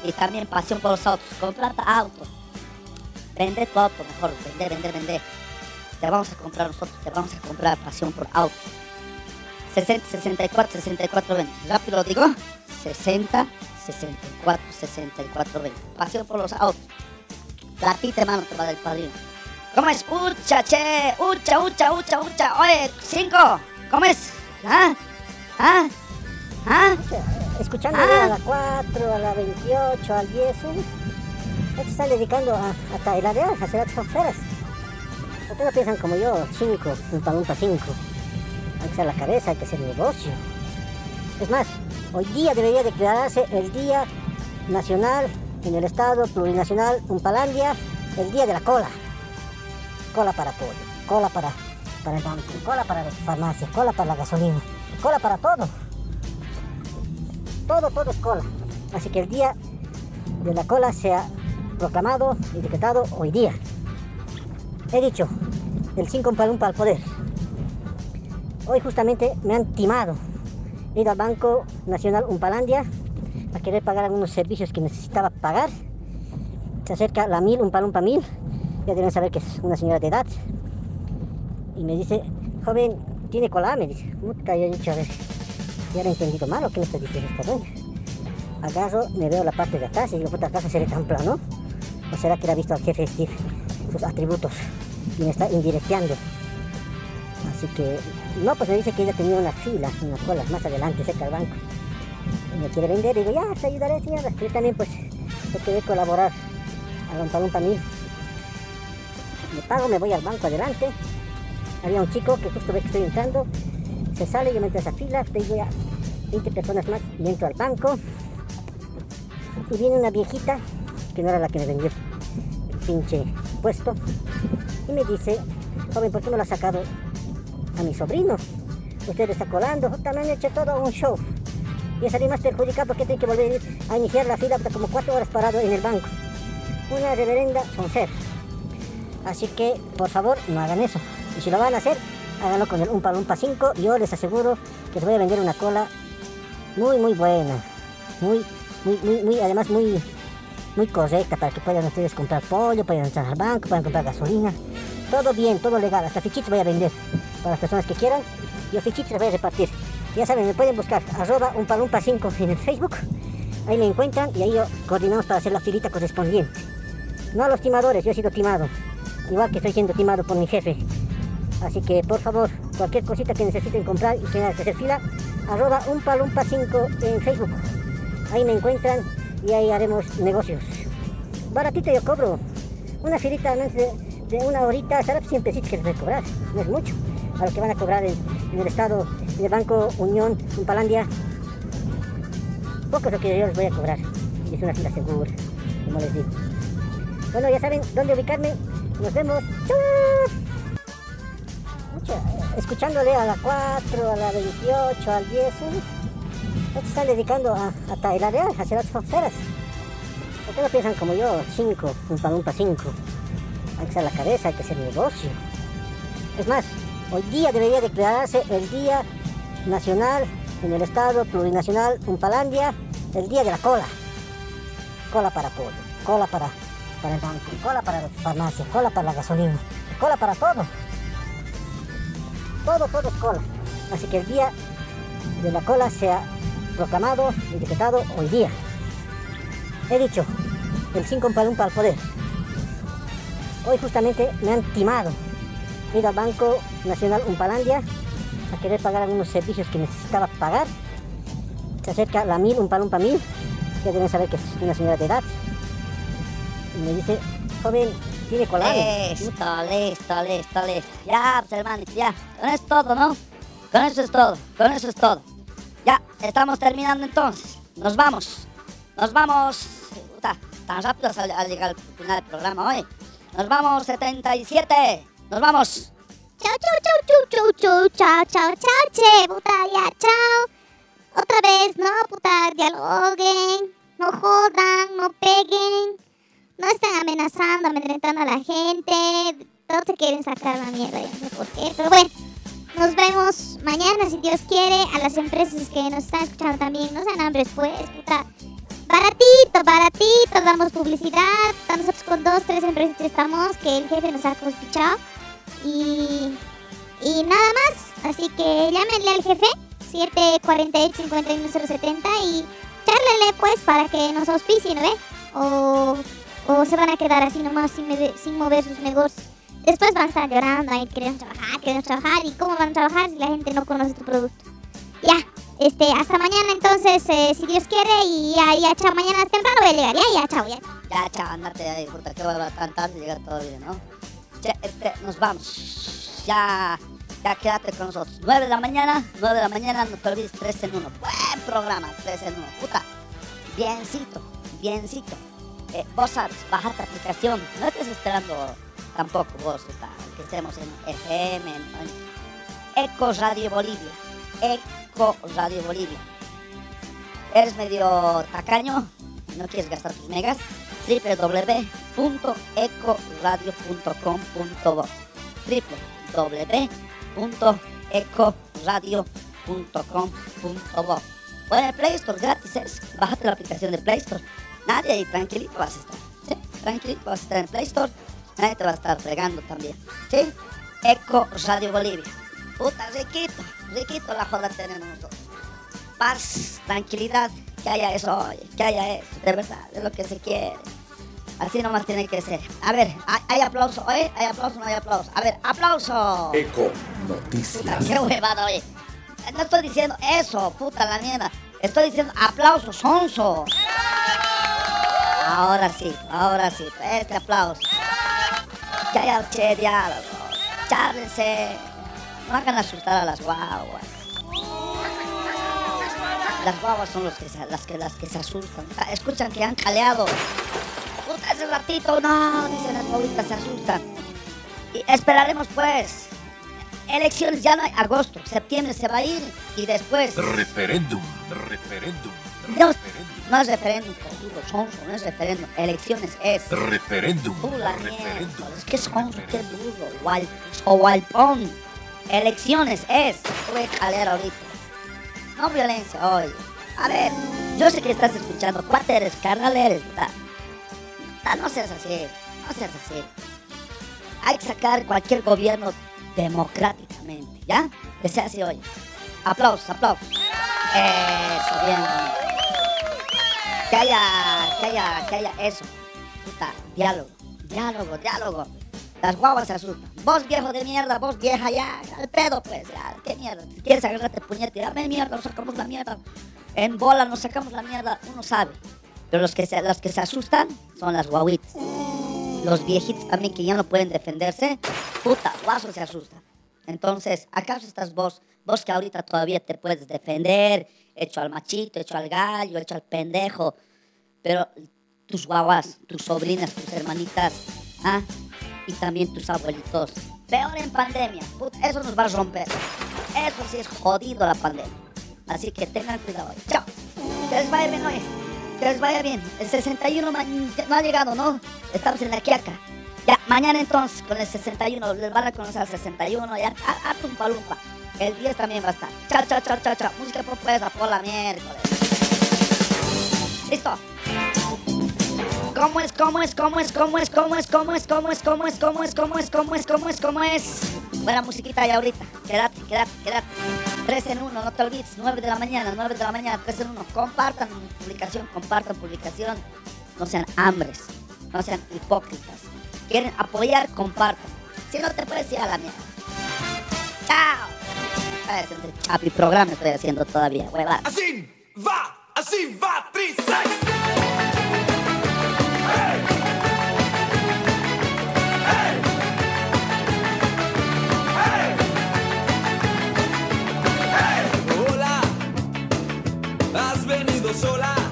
Y también pasión por los autos. Comprate autos. Vende tu auto mejor. Vende, vende, vende. Te vamos a comprar nosotros. Te vamos a comprar pasión por autos. 60, 64, 64, 20. Rápido lo digo. 60, 64, 64, 20. Pasión por los autos. Platita, hermano, te va del padrino. ¿Cómo es? Ucha, che. Ucha, ucha, ucha, ucha. Oye, cinco. ¿Cómo es? ¿Ah? ¿Ah? ¿Ah? Escuchando Ah. a la 4, a la 28, al 10, ¿sí? Ya te están dedicando a, a tailadear, a hacer otras afueras. Ustedes no piensan como yo, 5, un palumpa 5. Hay que hacer la cabeza, hay que hacer negocio. Es más, hoy día debería declararse el Día Nacional en el Estado Plurinacional Umpalandia, el Día de la Cola. Cola para pollo, cola para, para el banco, cola para las farmacias, cola para la gasolina, cola para todo. Todo, todo es cola. Así que el Día de la Cola se ha proclamado y decretado hoy día. He dicho, el 5 Palumpa al poder. Hoy justamente me han timado. Ido al Banco Nacional Umpalandia a querer pagar algunos servicios que necesitaba pagar. Se acerca la mil, un palumpa mil. Ya deben saber que es una señora de edad. Y me dice, joven, ¿tiene cola? Me dice. Puta, yo he dicho, a ver, ya lo he entendido mal o qué me está diciendo esta doña. Agarro, me veo la parte de atrás y digo, puta, ¿acaso se ve tan plano? ¿O será que le ha visto al jefe Steve sus atributos y me está indirecteando? Así que, no, pues me dice que ella tenía una fila, una cola más adelante, cerca del banco. Y me quiere vender, digo, ya, te ayudaré, señora. Yo también, pues, yo quería colaborar a Don Palumpa mil. Me pago, me voy al banco adelante. Había un chico que justo ve que estoy entrando, se sale, yo me entro a esa fila, tengo ya 20 personas más y entro al banco. Y viene una viejita, que no era la que me vendió el pinche puesto, y me dice, joven, ¿por qué no lo ha sacado a mi sobrino? Usted está colando, me han hecho todo un show. Y salí más perjudicado porque tengo que volver a iniciar la fila, como cuatro horas parado en el banco. Una reverenda soncera. Así que, por favor, no hagan eso. Y si lo van a hacer, háganlo con el Umpa Lumpa 5. Yo les aseguro que les voy a vender una cola muy, muy buena. Muy, muy, muy, muy, además muy, muy correcta para que puedan ustedes comprar pollo, puedan entrar al banco, puedan comprar gasolina. Todo bien, todo legal. Hasta fichitos voy a vender para las personas que quieran. Y los fichitos los voy a repartir. Ya saben, me pueden buscar arroba un palumpa 5 en el Facebook. Ahí me encuentran y ahí yo coordinamos para hacer la filita correspondiente. No a los timadores, yo he sido timado. Igual que estoy siendo timado por mi jefe. Así que por favor, cualquier cosita que necesiten comprar y quieran hacer fila, arroba un palumpa 5 en Facebook. Ahí me encuentran y ahí haremos negocios. Baratito yo cobro. Una filita de una horita, será 100 pesitos que les voy a cobrar. No es mucho. A lo que van a cobrar en, el estado, en el Banco Unión, en Palandia. Poco es lo que yo les voy a cobrar. Y es una fila segura, como les digo. Bueno, ya saben dónde ubicarme. Nos vemos. Mucha, escuchándole a la 4, a la 28, al 10. ¿eh? Se están dedicando a, a tailarear, a hacer otras horas. ¿Por qué no piensan como yo? 5, un palumpa 5. Hay que hacer la cabeza, hay que hacer negocio. Es más, hoy día debería declararse el Día Nacional en el Estado Plurinacional Umpalandia, el Día de la Cola. Cola para pollo, cola para, para el banco, cola para la farmacia, cola para la gasolina, cola para todo. Todo, todo es cola. Así que el Día de la Cola se ha proclamado y decretado hoy día. He dicho, el 5 palumpa al poder. Hoy justamente me han timado. Ido al Banco Nacional Umpalandia a querer pagar algunos servicios que necesitaba pagar. Se acerca la mil, un palumpa mil. Ya deben saber que es una señora de edad. Y me dice, joven, tiene colado. Listo, listo, listo, listo. Ya, pues, hermanito, ya. Con eso es todo, ¿no? Con eso es todo, con eso es todo. Ya, estamos terminando entonces. Nos vamos. Nos vamos. Puta, tan rápido al, al llegar al final del programa hoy. Nos vamos, 77. Nos vamos. Chau, chau, chau, chau, chau, chau, chau, chau, che, puta, ya, chao. Otra vez, no, puta, dialoguen, no jodan, no peguen, no estén amenazando, amedrentando a la gente, todos se quieren sacar la mierda, ya no sé por qué, pero bueno, nos vemos mañana, si Dios quiere, a las empresas que nos están escuchando también, no sean hambres, pues, puta. Baratito, baratito, damos publicidad, nosotros con dos, tres empresas estamos, que el jefe nos ha escuchado. Y, y nada más. Así que llámenle al jefe 748-51070 y charlenle pues para que nos auspicien, ¿no? O, o se van a quedar así nomás sin, sin mover sus negocios. Después van a estar llorando, ahí queremos trabajar, queremos trabajar. ¿Y cómo van a trabajar si la gente no conoce tu producto? Ya, este, hasta mañana entonces, eh, si Dios quiere. Y ya, ya, chao, mañana temprano voy a llegar. Ya, ya, chao, ya. Ya, chao, andate ahí, puta, que va tan tarde llegar todo bien, ¿no? Che, este, nos vamos. Ya, ya quédate con nosotros. 9 de la mañana, 9 de la mañana, no te olvides, 3 en 1. Buen programa, 3 en 1. Puta, biencito, biencito. Eh, vos sabes, bajar tu aplicación. No estés esperando tampoco vos, puta, que estemos en FM, en, en Eco Radio Bolivia. Eco Radio Bolivia. ¿Eres medio tacaño? ¿No quieres gastar tus megas? www.ecoradio.com.bo www.ecoradio.com.bo O en Play Store, gratis es. Bájate la aplicación de Play Store. Nadie ahí, tranquilito vas a estar. Tranquilito vas a estar en Play Store. Nadie te va a estar fregando también. ¿Sí? Eco Radio Bolivia. Puta, riquito, riquito la joda tenemos nosotros. Paz, tranquilidad, que haya eso hoy, que haya eso, de verdad, es lo que se quiere. Así nomás tiene que ser. A ver, ¿hay, aplauso hoy? ¿Hay aplauso no hay aplauso? A ver, aplauso. Eco Noticias. Qué huevada, oye. No estoy diciendo eso, puta la mierda. Estoy diciendo aplauso, sonso. Ahora sí, ahora sí, este aplauso. Que haya diálogo. Chárlense. No hagan asustar a las guaguas. Las guaguas son los que se- las, que, las que se asustan. Ah, Escuchan que han caleado. Puta, ese ratito, no, dicen las guaguitas, se asustan. Y esperaremos pues. Elecciones ya no hay agosto, septiembre se va a ir y después. Referéndum, referéndum, No, no es referéndum, jodido, sonso, no es referéndum. Elecciones es. referéndum, Uh, la mierda, es que sonso, qué duro, o guaypón. Elecciones es. A caler ahorita. No violencia hoy. A ver, yo sé que estás escuchando. ¿Cuál eres? Carnal eres. Puta, no seas así, no seas así. Hay que sacar cualquier gobierno democráticamente, ¿ya? Que sea así hoy. Aplausos, aplausos. Eso, bien. Que haya, que haya, que haya eso. Diálogo, diálogo, diálogo. Las guaguas se asustan. Vos viejo de mierda, vos vieja ya, al pedo pues, ya, qué mierda. Si quieres agarrarte puñete, dame mierda, nos sacamos la mierda. En bola nos sacamos la mierda, uno sabe. Pero los que se, los que se asustan son las guaguitas. Los viejitos también que ya no pueden defenderse, puta, guaso se asusta. Entonces, ¿acaso estás vos, vos que ahorita todavía te puedes defender, hecho al machito, hecho al gallo, hecho al pendejo, pero tus guaguas, tus sobrinas, tus hermanitas, ¿ah? Y también tus abuelitos. Peor en pandemia, eso nos va a romper. Eso sí es jodido la pandemia. Así que tengan cuidado. Chao. Que les vaya bien hoy. Que les vaya bien. El 61 ma- no ha llegado, ¿no? Estamos en la quiaca. Ya, mañana entonces con el 61, les van a conocer al 61, ya, a, a tumpa lumpa. El 10 también va a estar. Chao, chao, chao, chao, chao. Música propuesta por la miércoles. Listo. ¿Cómo es, cómo es, cómo es, cómo es, cómo es, cómo es, cómo es, cómo es, cómo es, cómo es, cómo es, cómo es, cómo es? Buena musiquita ya ahorita. Quédate, quédate, quédate. 3 en 1, no te olvides. 9 de la mañana, 9 de la mañana, 3 en 1. Compartan publicación, compartan publicación. No sean hambres, no sean hipócritas. Quieren apoyar, compartan. Si no te puedes ir a la mierda. Chao. Chapi programa estoy haciendo todavía, huevada. Así va, así va, trisex. Hola, has venido sola.